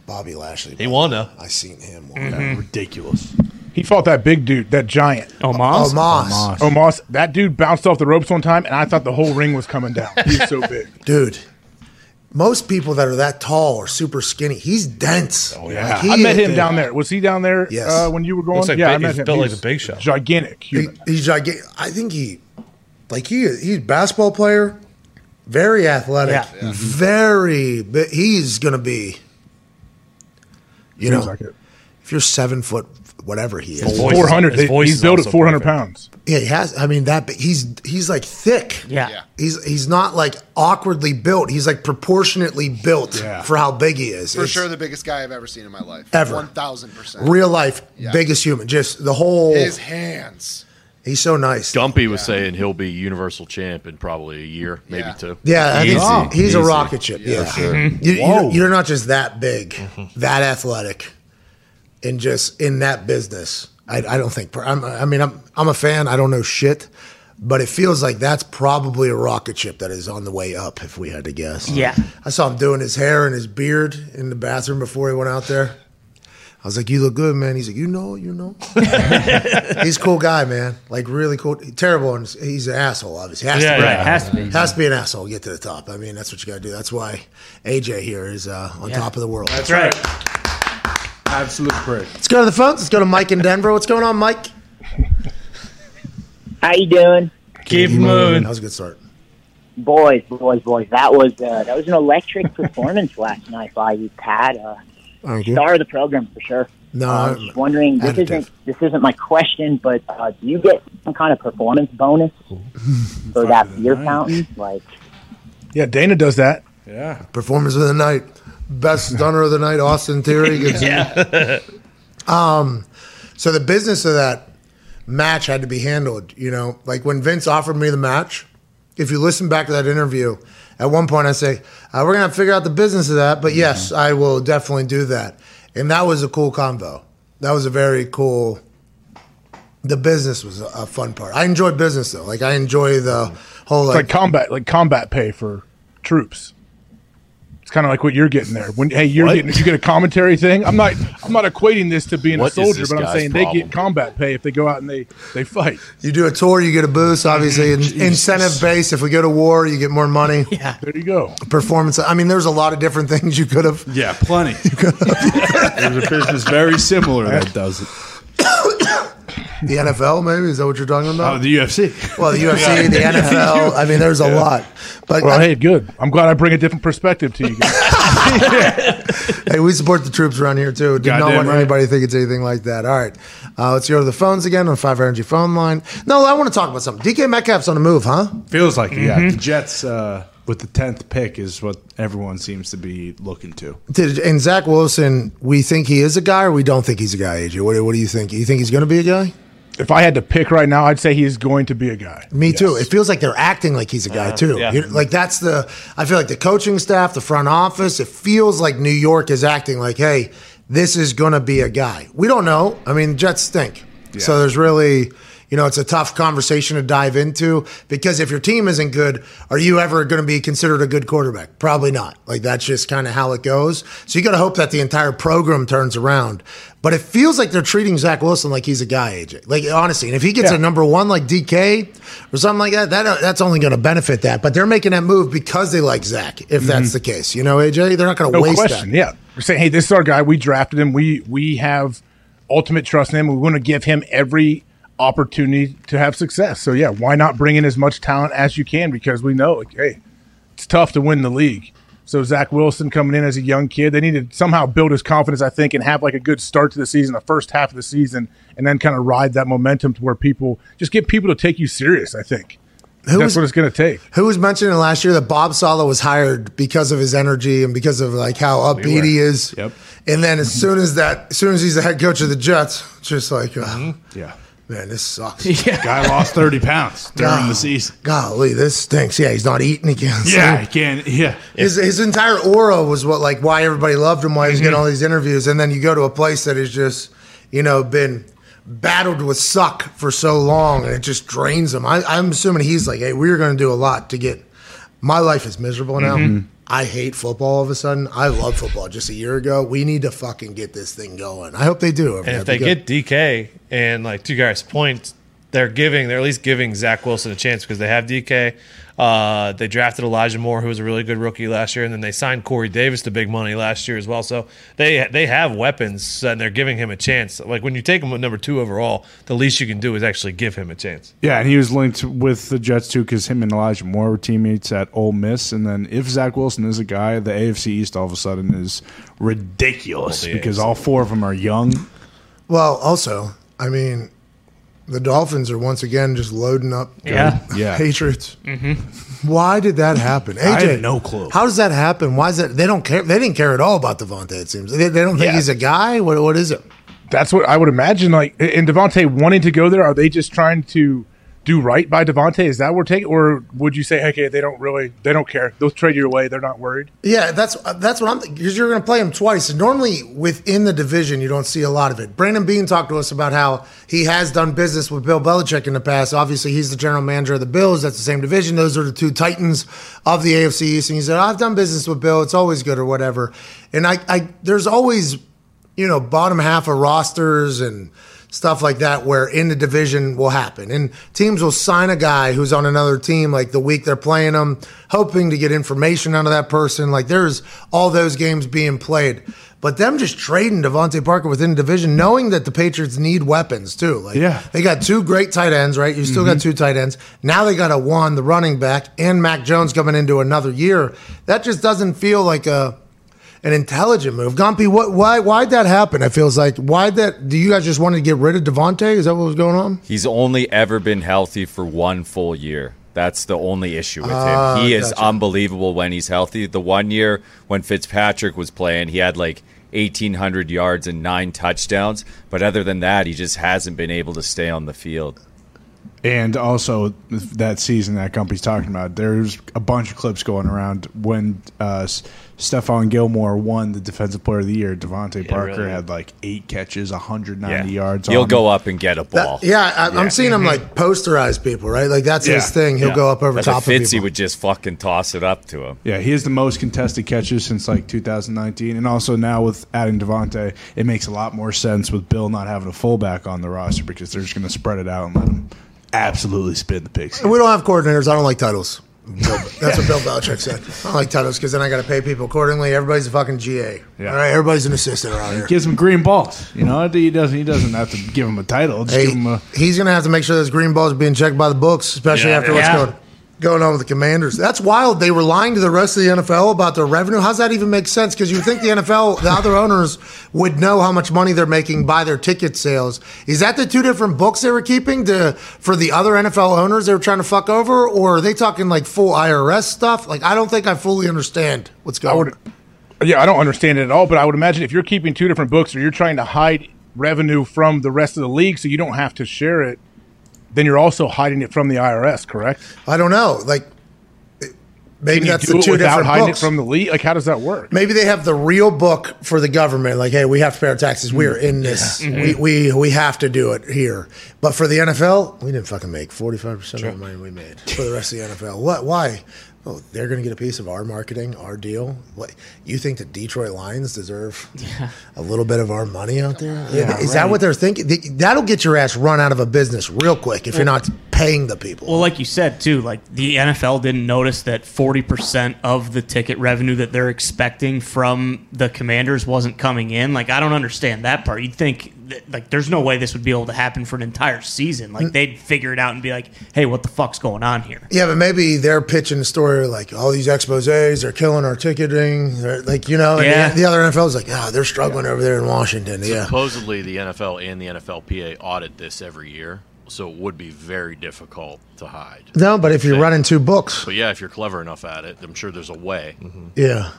Bobby Lashley. He won though. I seen him. Mm-hmm. Ridiculous. He fought that big dude, that giant. Oh, Moss? Oh, Moss. Oh, Moss. That dude bounced off the ropes one time, and I thought the whole ring was coming down. He's so big. Dude, most people that are that tall are super skinny. He's dense. Oh Yeah. I met him down there. Was he down there Yes. uh, when you were going? Looks like yeah, big- I met he's him. built like He's a big shot. Gigantic. He, human. he's gigantic. I think he, like he, he's a basketball player, very athletic, Yeah. very. But he's gonna be, you Feels know, like if you're seven foot, whatever he is, 400. He's built at 400 pounds. yeah, he has. I mean that. But he's he's like thick. Yeah. Yeah. He's he's not like awkwardly built. He's like proportionately built Yeah. for how big he is. For It's sure, the biggest guy I've ever seen in my life. Ever. One thousand percent. real life Yeah. biggest human. Just the whole. His hands. He's so nice. Gumpy was saying he'll be universal champ in probably a year, maybe Yeah. two. Yeah, I Easy, think he's a rocket ship. Yeah, For sure. you, you, you're not just that big, that athletic, and just in that business. I, I don't think. I'm, I mean, I'm I'm a fan. I don't know shit, but it feels like that's probably a rocket ship that is on the way up. If we had to guess. Yeah. I saw him doing his hair and his beard in the bathroom before he went out there. I was like, "You look good, man." He's like, "You know, you know." he's a cool guy, man. Like really cool. Terrible, and he's an asshole. Obviously, has Yeah, to be. Right, has to be. Has to be an asshole to get to the top. I mean, that's what you got to do. That's why AJ here is uh, on top of the world. That's right. Absolute prick. Let's go to the phones. Let's go to Mike in Denver. What's going on, Mike? How you doing, Keep moving. That was a good start. boys, boys, boys? That was uh, that was an electric performance last night by you, Pat. Uh, Thank you. star of the program for sure. No, Uh, I- just wondering. This additive. isn't this isn't my question, but uh, do you get some kind of performance bonus for that beer fountain? Like, Yeah, Dana does that. Yeah. performance of the night, best stunner of the night, Austin Theory. Gets um, so the business of that match had to be handled. You know, like when Vince offered me the match. If you listen back to that interview, at one point I say uh, we're gonna have to figure out the business of that, but yes, I will definitely do that. And that was a cool convo. That was a very cool. The business was a, a fun part. I enjoy business though. Like I enjoy the whole It's like, like combat, like combat pay for troops. It's kind of like what you're getting there. When hey, you're What? getting you get a commentary thing. I'm not I'm not equating this to being What a soldier, but I'm guy's saying they get combat pay if they go out and they they fight. You do a tour, you get a boost. Obviously, in, incentive based. If we go to war, you get more money. Yeah. There you go. Performance. I mean, there's a lot of different things you could have. Yeah, plenty. There's a business very similar that does it. The NFL, maybe is that what you're talking about? Oh, the UFC. well, the UFC, the NFL. I mean, there's a lot. But Well, I- hey, good. I'm glad I bring a different perspective to you guys. hey, we support the troops around here too. Did not want right. anybody to think it's anything like that. All right, uh, let's go to the phones again on Five Energy phone line. No, I want to talk about something. DK Metcalf's on the move, huh? Feels like it, yeah. The Jets uh, with the tenth pick is what everyone seems to be looking to. Did, and Zach Wilson, we think he is a guy, or we don't think he's a guy. AJ, what, what do you think? You think he's going to be a guy? If I had to pick right now, I'd say he's going to be a guy. Me too. It feels like they're acting like he's a guy uh-huh. too. yeah. You- Like that's the. I feel like the coaching staff, the front office. It feels like New York is acting like, hey, this is going to be a guy. We don't know. I mean, Jets stink. yeah. So there's really, you know, it's a tough conversation to dive into because if your team isn't good, are you ever going to be considered a good quarterback? Probably not. Like that's just kind of how it goes. So you got to hope that the entire program turns around. But it feels like they're treating Zach Wilson like he's a guy, AJ. Like honestly, and if he gets Yeah. a number one like DK or something like that, that that's only going to benefit that. But they're making that move because they like Zach. If that's the case, you know, AJ, they're not going to Mm-hmm. No waste question. that. Yeah, we're saying, hey, this is our guy. We drafted him. We we have ultimate trust in him. We want to give him every opportunity to have success. So yeah, why not bring in as much talent as you can? Because we know, like, hey, it's tough to win the league. So Zach Wilson coming in as a young kid, they need to somehow build his confidence, I think, and have like a good start to the season, the first half of the season, and then kind of ride that momentum to where people just get people to take you serious. I think Who that's was- what it's going to take. Who was mentioning last year that Bob Saleh was hired because of his energy and because of like how upbeat he is. Yep. And then as soon as that, as soon as he's the head coach of the Jets, just like, uh, Mm-hmm. Yeah. Man, this sucks. Guy lost 30 pounds during God. the season. Golly, this stinks. Yeah, he's not eating. again. can't. Yeah, sleep. he can't. Yeah. His, his entire aura was what like why everybody loved him, why he's Mm-hmm. getting all these interviews, and then you go to a place that has just you know been battled with suck for so long, and it just drains him. I, I'm assuming he's like, hey, we're going to do a lot to get. My life is miserable now. Mm-hmm. I hate football all of a sudden. I love football just a year ago. We need to fucking get this thing going. I hope they do. And if they get DK and like two guys point, they're giving they're at least giving Zach Wilson a chance because they have DK. Uh, they drafted Elijah Moore, who was a really good rookie last year, and then they signed Corey Davis to big money last year as well. So they they have weapons and they're giving him a chance. Like when you take him at number two overall, the least you can do is actually give him a chance. Yeah, and he was linked with the Jets too because him and Elijah Moore were teammates at Ole Miss. And then if Zach Wilson is a guy, the AFC East all of a sudden is ridiculous Well, because AFC. all four of them are young. Well, also, I mean, the Dolphins are once again just loading up. Yeah. Yeah. Patriots. Mm-hmm. Why did that happen? AJ, I have no clue. How does that happen? Why is that? They don't care. They didn't care at all about DeVante. It seems they, they don't think Yeah. he's a guy. What what is it? That's what I would imagine. Like, and DeVante wanting to go there, are they just trying to do right by DeVante? Is that we're taking, or would you say, okay, they don't really, they don't care. They'll trade you away. They're not worried. Yeah, that's that's what I'm because you're going to play him twice. Normally within the division, you don't see a lot of it. Brandon Beane talked to us about how he has done business with Bill Belichick in the past. Obviously, he's the general manager of the Bills. That's the same division. Those are the two titans of the AFC East. And he said, "I've done business with Bill. It's always good or whatever." And I, I there's always you know bottom half of rosters and stuff like that where in the division will happen. And teams will sign a guy who's on another team like the week they're playing them hoping to get information out of that person. Like there's all those games being played. But them just trading DeVante Parker within the division knowing that the Patriots need weapons too. Like Yeah. they got two great tight ends right? You still got mm-hmm. two tight ends. Now they got a one the running back and Mac Jones coming into another year. That just doesn't feel like a an intelligent move. Gumpy, what why why'd that happen? It feels like why'd that do you guys just want to get rid of DeVante? Is that what was going on? He's only ever been healthy for one full year. That's the only issue with Ah, him. He is gotcha. unbelievable when he's healthy. The one year when Fitzpatrick was playing, he had like 1,800 yards and nine touchdowns. But other than that, he just hasn't been able to stay on the field. And also that season that company's talking about, there's a bunch of clips going around when uh, S- Stephon Gilmore won the Defensive Player of the Year. DeVante Parker really. had like eight catches, 190 Yeah. yards. He'll on go up and get a ball. That- yeah, I, Yeah. I'm seeing him like posterize people, right? Like that's his thing. He'll Yeah. go up over But top the of Fitzy people. would just fucking toss it up to him. Yeah, he has the most contested catches since like 2019, and also now with adding DeVante, it makes a lot more sense with Bill not having a fullback on the roster because they're just going to spread it out and let him absolutely spin the picks. we don't have coordinators. I don't like titles. Bill- That's what Bill Belichick said. I don't like titles because then I got to pay people accordingly. Everybody's a fucking GA. Yeah. All right, everybody's an assistant around here. Gives him green balls. You know, he doesn't. He doesn't have to give him a title. Just Hey, give him a. he's going to have to make sure those green balls are being checked by the books, especially Yeah. after what's Yeah. going going on with the Commanders. That's wild. They were lying to the rest of the NFL about their revenue. How's that even make sense? Because you would think the NFL, the other owners, would know how much money they're making by their ticket sales. Is that the two different books they were keeping to for the other NFL owners they were trying to fuck over, or are they talking like full IRS stuff? Like I don't think I fully understand what's going. on. Yeah, I don't understand it at all, but I would imagine if you're keeping two different books or you're trying to hide revenue from the rest of the league so you don't have to share it, then you're also hiding it from the IRS, correct? I don't know. Like maybe that's the two without different hiding books. it from the league. Like, how does that work? Maybe they have the real book for the government. Like, hey, we have to pay our taxes. We're mm. in this. Yeah. We, we we have to do it here. But for the NFL, we didn't fucking make forty five percent of the money we made for the rest of the NFL. What? Why? Oh, they're going to get a piece of our marketing, our deal. What? You think the Detroit Lions deserve yeah. a little bit of our money out there? Yeah, Is that what they're thinking? That'll get your ass run out of a business real quick if you're not paying the people. Well, like you said too, like the NFL didn't notice that forty percent of the ticket revenue that they're expecting from the Commanders wasn't coming in. Like I don't understand that part. You'd think that, like there's no way this would be able to happen for an entire season. Like they'd figure it out and be like, "Hey, what the fuck's going on here?" Yeah, but maybe they're pitching the story like all these exposés are killing our ticketing. They're like you know, and Yeah. the, the other NFL is like, ah, they're struggling over there in Washington. Yeah, Supposedly, the NFL and the NFLPA audit this every year, so it would be very difficult to hide. no, but if you're running two books, But yeah, if you're clever enough at it, I'm sure there's a way. yeah,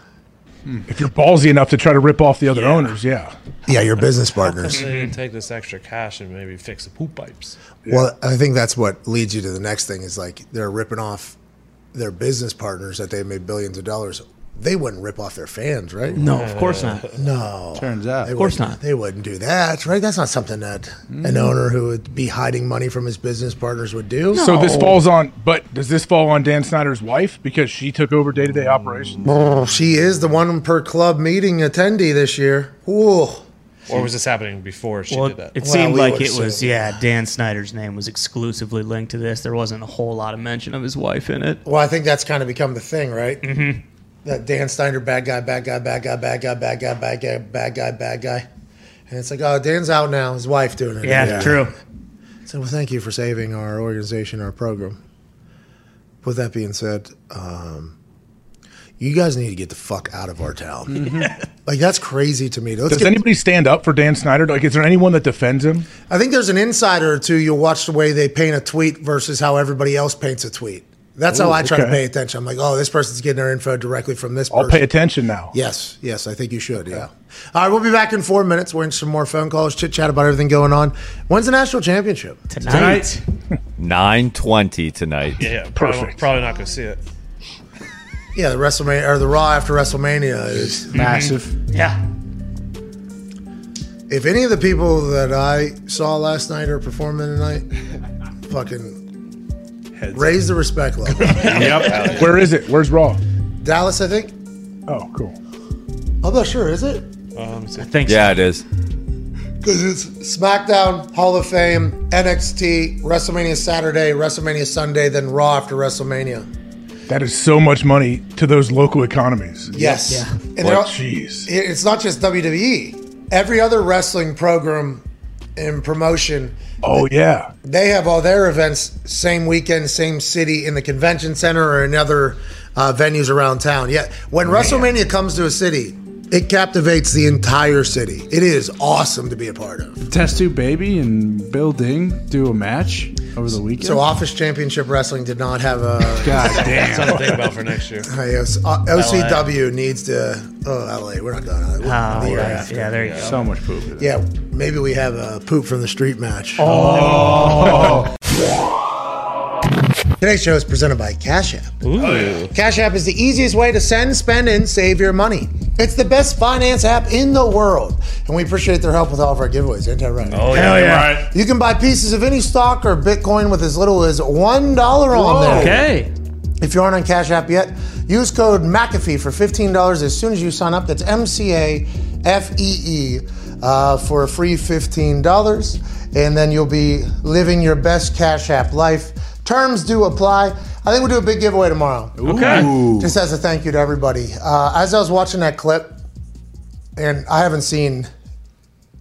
If you're ballsy enough to try to rip off the other owners, yeah. yeah, your business partners. they didn't take this extra cash and maybe fix the poop pipes? Well, I think that's what leads you to the next thing is like they're ripping off their business partners that they made billions of dollars. They wouldn't rip off their fans, right? No, of course not. No. Turns out. They Of course wouldn't- They wouldn't do that, right? That's not something that an owner who would be hiding money from his business partners would do. So this falls on, but does this fall on Dan Snyder's wife because she took over day to day operations? Oh, she is the one per club meeting attendee this year. Ooh. Or was this happening before she Well, did that? it Well, seemed like it was, yeah, Dan Snyder's name was exclusively linked to this. There wasn't a whole lot of mention of his wife in it. Well, I think that's kind of become the thing, right? Mm-hmm that Dan Snyder bad guy, bad guy, bad guy, bad guy, bad guy, bad guy, bad guy, bad guy. And it's like, oh, Dan's out now. His wife doing it. Yeah, yeah. true. So, well, thank you for saving our organization, our program. With that being said, um, you guys need to get the fuck out of our town. Mm-hmm. like that's crazy to me. Let's Does get, anybody stand up for Dan Snyder? Like, is there anyone that defends him? I think there's an insider or two. You'll watch the way they paint a tweet versus how everybody else paints a tweet. That's how I try to pay attention. I'm like, oh, this person's getting their info directly from this person. I'll person. pay attention now. Yes, yes, I think you should. Yeah. All right, we'll be back in four minutes. We're in some more phone calls, chit chat about everything going on. When's the national championship? Tonight. Nine twenty tonight. Yeah, yeah probably, Perfect. probably not going to see it. Yeah, the WrestleMania or the Raw after WrestleMania is. Mm-hmm. Massive. Yeah. If any of the people that I saw last night are performing tonight, fucking raise the respect level. Yep. Where is it? Where's Raw? Dallas, I think. Oh, cool. I'm not sure. Is it? Um, I think so. Yeah, it is. Because it's SmackDown, Hall of Fame, NXT, WrestleMania Saturday, WrestleMania Sunday, then Raw after WrestleMania. That is so much money to those local economies. Yes. Yeah. And What? all- Jeez. it's not just WWE. Every other wrestling program and promotion, Oh yeah. they have all their events same weekend, same city in the convention center or in other uh, venues around town. Yeah, when WrestleMania comes to a city, it captivates the entire city. It is awesome to be a part of. Test Tube Baby and Bill Ding do a match over the weekend. So, Office Championship Wrestling did not have a. God damn. Something damn. to think about for next year. Uh, yes, uh, OCW needs to. Oh, LA, we're not going on. Oh, yeah, yeah, there you go. So much poop. Yeah, maybe we have a poop from the street match. Oh. Today's show is presented by Cash App. Ooh. Cash App is the easiest way to send, spend, and save your money. It's the best finance app in the world, and we appreciate their help with all of our giveaways. Ain't that right? Oh, yeah. Right. You can buy pieces of any stock or Bitcoin with as little as one dollar on there. Okay. If you aren't on Cash App yet, use code McAfee for $15 as soon as you sign up. That's M C A F E E uh, for a free $15. And then you'll be living your best Cash App life. Terms do apply. I think we'll do a big giveaway tomorrow. Okay. Just as a thank you to everybody. Uh, as I was watching that clip, and I haven't seen,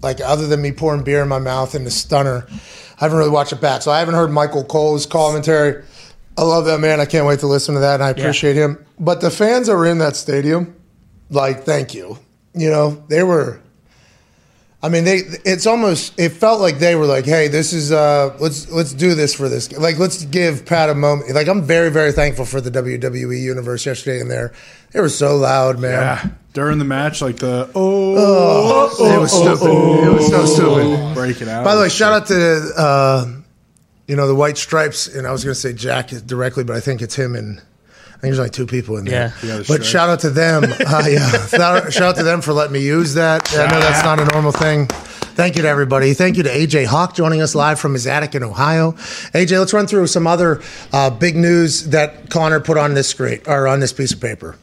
like, other than me pouring beer in my mouth and the stunner, I haven't really watched it back. So I haven't heard Michael Cole's commentary. I love that man. I can't wait to listen to that, and I appreciate him. But the fans that were in that stadium, like, thank you. You know, they were. I mean, they. It's almost. It felt like they were like, "Hey, this is. uh Let's let's do this for this. Like, let's give Pat a moment. Like, I'm very very thankful for the WWE universe yesterday. In there, they were so loud, man. Yeah. During the match, like the oh, Oh, it was stupid. it was so stupid. break it out. By the way, shout out to uh, you know the White Stripes, and I was going to say Jack directly, but I think it's him and. I think there's only two people in there. Yeah. Yeah, the but Stripes. shout out to them. Uh, yeah, shout shout out to them for letting me use that. I know that's not a normal thing. Thank you to everybody. Thank you to AJ Hawk joining us live from his attic in Ohio. AJ, let's run through some other uh, big news that Connor put on this screen or on this piece of paper.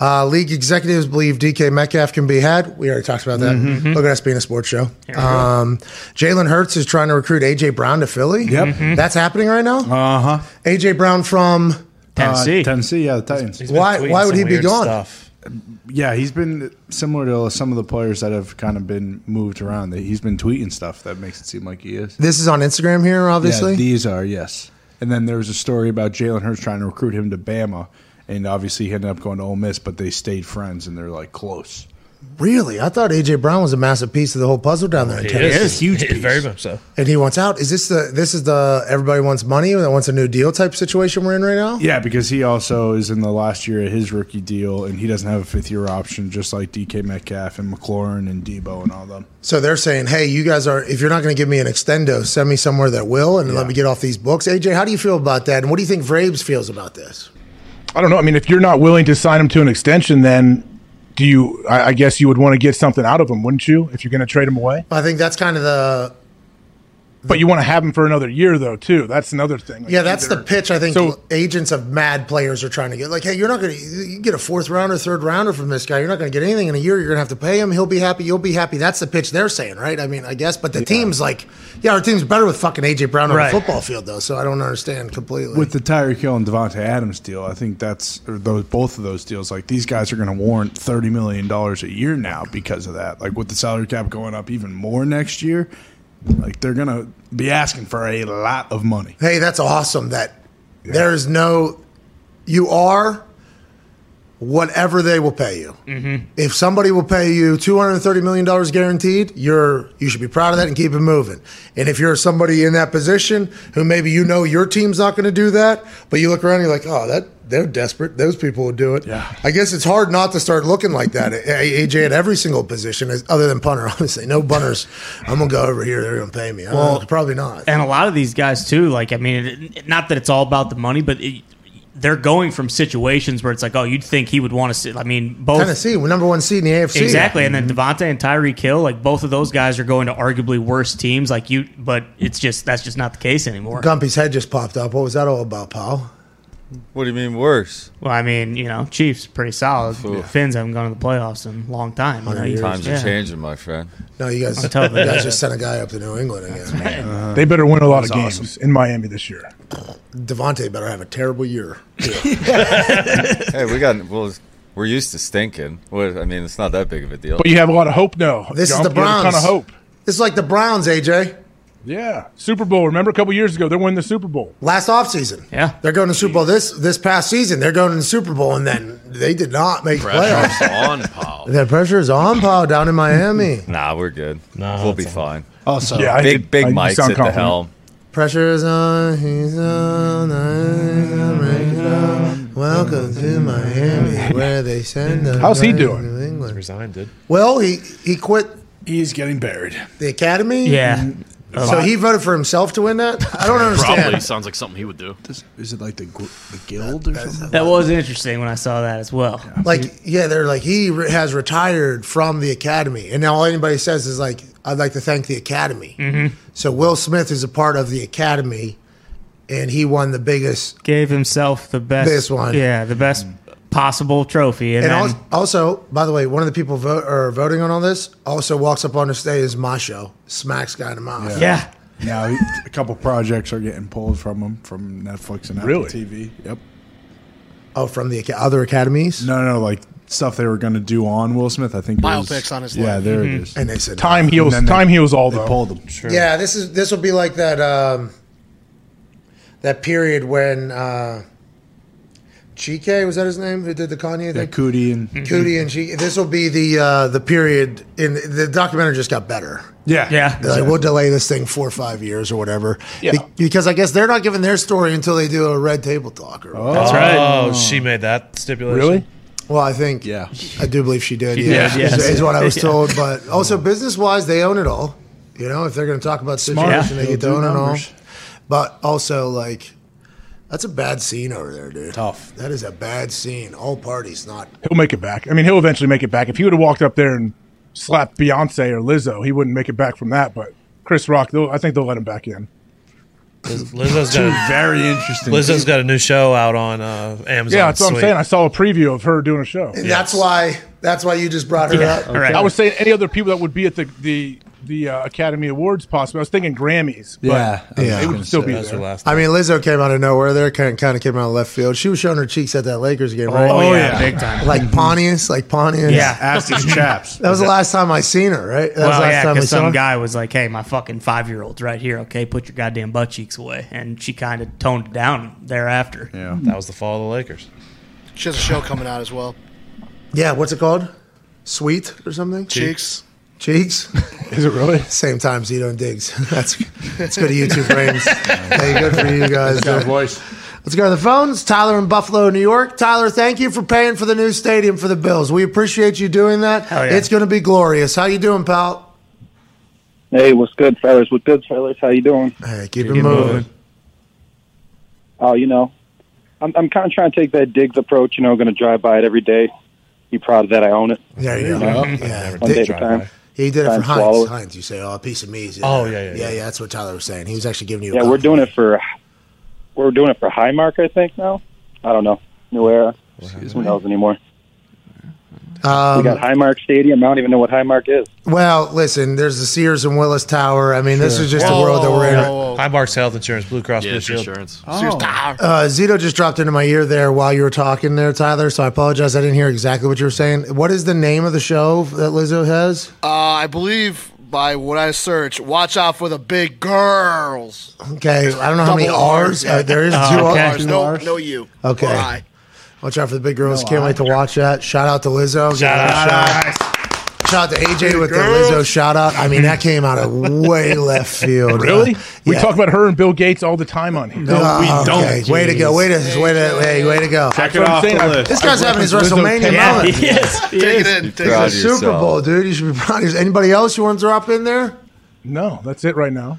Uh, league executives believe DK Metcalf can be had. We already talked about that. Look at us being a sports show. Um, Jalen Hurts is trying to recruit AJ Brown to Philly. Yep. That's happening right now. Uh huh. AJ Brown from Tennessee. Uh, Tennessee, yeah, the Titans. He's been Why- why would he be gone? Stuff. Yeah, he's been similar to some of the players that have kind of been moved around. He's been tweeting stuff that makes it seem like he is. this is on Instagram here, obviously. Yeah, these are yes. And then there was a story about Jalen Hurts trying to recruit him to Bama, and obviously he ended up going to Ole Miss, but they stayed friends and they're like close. Really, I thought AJ Brown was a massive piece of the whole puzzle down there in He Tennessee. is huge He piece. very much so. And he wants out. Is this the this is the everybody wants money that wants a new deal type situation we're in right now? Yeah, because he also is in the last year of his rookie deal, and he doesn't have a fifth year option, just like DK Metcalf and McLaurin and Deebo and all them. So they're saying, hey, you guys are if you're not going to give me an extendo, send me somewhere that will, and let me get off these books. AJ, how do you feel about that? And what do you think Vrabes feels about this? I don't know. I mean, if you're not willing to sign him to an extension, then do you? I, I guess you would want to get something out of him, wouldn't you? If you're going to trade him away, I think that's kind of the but you want to have him for another year, though, too. That's another thing. Like, yeah, that's either- the pitch. I think So- agents of mad players are trying to get. Like, hey, you're not going to you get a fourth rounder, third rounder from this guy. You're not going to get anything in a year. You're going to have to pay him. He'll be happy. You'll be happy. That's the pitch they're saying, right? I mean, I guess. But the team's like, yeah, our team's better with fucking AJ Brown on Right. the football field, though. So I don't understand completely. With the Tyreek Hill and Davante Adams deal, I think that's or those both of those deals. Like these guys are going to warrant thirty million dollars a year now because of that. Like with the salary cap going up even more next year, like they're going to be asking for a lot of money. Hey, that's awesome. That there is no, you are whatever they will pay you. Mm-hmm. If somebody will pay you two hundred and thirty million dollars guaranteed, you're you should be proud of that and keep it moving. And if you're somebody in that position who maybe you know your team's not going to do that, but you look around, and you're like, oh, that they're desperate. Those people would do it. Yeah. I guess it's hard not to start looking like that. AJ at every single position, other than punter, obviously. No bunters. I'm gonna go over here. They're gonna pay me. Well, probably not. And a lot of these guys too, like I mean, it, not that it's all about the money, but it, they're going from situations where it's like, oh, you'd think he would want to sit. I mean, both Tennessee, we're number one seed in the AFC. exactly, and then mm-hmm. Davante and Tyreek Hill, like both of those guys are going to arguably worse teams. Like you, but it's just that's just not the case anymore. Gumpy's head just popped up. What was that all about, pal? What do you mean worse? Well, I mean, you know, Chiefs pretty solid. Ooh. Finns haven't gone to the playoffs in a long time. You know, you- Times yeah. are changing, my friend. No, you guys, I tell you them. guys just sent a guy up to New England again. Uh, they better win a lot of That's games in Miami this year. DeVante better have a terrible year. hey, we got well. We're used to stinking. I mean, it's not that big of a deal. But you have a lot of hope now. This is the You a Browns. ton of hope. This is like the Browns, AJ. Yeah, Super Bowl. Remember a couple years ago, they're winning the Super Bowl. Last offseason. Yeah. They're going to Super Bowl this this past season. They're going to the Super Bowl, and then they did not make Pressure's playoffs. on, pal. That pressure is on, Paul, down in Miami. Nah, we're good. Nah, we'll be that's all fine. Also, Yeah, big did- big I- Mike's sound at the helm. Pressure is on, he's on, I'm breaking. Welcome to Miami, where they send us. How's he doing? to New Resigned, dude. Well, he he quit he's getting buried. the academy. Yeah. So he voted for himself to win that. I don't understand. Probably sounds like something he would do. Is it like the gu- the guild or something? That was interesting when I saw that as well. Like, yeah, they're like he re- has retired from the academy, and now all anybody says is like, "I'd like to thank the academy." Mm-hmm. So Will Smith is a part of the academy, and he won the biggest. Gave himself the best. This one. Yeah, the best possible trophy. And, And then, al- also, by the way, one of the people vote or voting on all this also walks up on the stage is Macho, smacks guy in the mouth. yeah. Now he, a couple projects are getting pulled from him from Netflix and Apple Really? TV. Yep. Oh, from the aca- other academies, No, no, no, like stuff they were going to do on Will Smith. I think it was- Biopics on his Yeah, life. there it is. and they said, Time heals. And then they- Time heals all They though. pulled him. Yeah, this is this will be like that um, that period when uh, Chike was that his name who did the Kanye Yeah, thing? Coodie and Coodie and Chike. This will be the uh, the period in the documentary just got better. yeah, Yeah. They're like, we'll delay this thing four or five years or whatever. Yeah. Be- because I guess they're not giving their story until they do a red table talk. Or That's right. Oh, she made that stipulation. Really? Well, I think Yeah. I do believe she did. She yeah, did, yes. is, is what I was Yeah. told. But also business wise, they own it all. You know, if they're going to talk about Smart. situation, they They'll get to do own it all. numbers. But also, like, that's a bad scene over there, dude. Tough. That is a bad scene. All parties, not. He'll make it back. I mean, he'll eventually make it back. If he would have walked up there and slapped Beyonce or Lizzo, he wouldn't make it back from that. But Chris Rock, they'll, I think they'll let him back in. Lizzo's Two got a, very interesting. Lizzo's got a new show out on uh, Amazon. Yeah, that's what I'm saying. I saw a preview of her doing a show. And that's why. That's why you just brought her Yeah, up. all right. I was saying any other people that would be at the the the uh, Academy Awards possibly. I was thinking Grammys. But Yeah, I Yeah. they gonna would still say. be That's her there. last. I mean, Lizzo came out of nowhere there. Kind kind of came out of left field. She was showing her cheeks at that Lakers game, right? Oh, Oh, yeah, yeah. big time. Like Pontius, like Pontius. Yeah. Asked his chaps. That was the last time I seen her, right? That was Well, the last yeah, time we because saw some her. guy was like, "Hey, my fucking five year old's right here. Okay, put your goddamn butt cheeks away." And she kind of toned it down thereafter. Yeah. That was the fall of the Lakers. She has a show coming out as well. Yeah, what's it called? Sweet or something? Cheeks. Cheeks. Is it really? Same time Zito and Diggs. That's that's good to YouTube brains. hey, good for you guys. Got a voice. Let's go to the phones. Tyler in Buffalo, New York. Tyler, thank you for paying for the new stadium for the Bills. We appreciate you doing that. Hell yeah. It's going to be glorious. How you doing, pal? Hey, what's good, fellas? What's good, fellas? How you doing? Hey, keep it Keep moving. moving. Oh, you know, I'm, I'm kind of trying to take that digs approach. You know, going to drive by it every day. Be proud of that I own it. There you You go. know, Yeah. One day at a time. He did it for and swallow Heinz. Heinz, you say, "Oh, a piece of meat." Oh, yeah, yeah, yeah, yeah. yeah. That's what Tyler was saying. He was actually giving you. a Yeah, we're doing it for we're doing it for Highmark, I think now. I don't know. New era. Who knows anymore? Um, we got Highmark Stadium. I don't even know what Highmark is. Well, listen, there's the Sears and Willis Tower. I mean, this is just the world that we're in. High Marks Health Insurance, Blue Cross Yeah, Blue Shield. insurance. Uh, Zito just dropped into my ear there while you were talking there, Tyler. So I apologize. I didn't hear exactly what you were saying. What is the name of the show that Lizzo has? Uh, I believe by what I searched, watch out for the big girls. Okay, I don't know how many Double R's. yeah. Uh, there is Uh, two okay. R's. No, no, you. Okay. Or I. Watch out for the big girls. Can't wait to watch that. Shout out to Lizzo. Shout out. Shout, shout out to AJ with the Lizzo shout out. I mean, that came out of way left field. Really? Uh, We yeah. talk about her and Bill Gates all the time on here. Oh, okay. Don't. Jeez. Way to go. Way to, way to, way, way to go. Check it off the list. This guy's having his I've Lizzo WrestleMania 10 moment. times. Yes, Take it in. Take it It's of the yourself. Super Bowl, dude. You should be proud. Is anybody else you want to drop in there? No, that's it right now.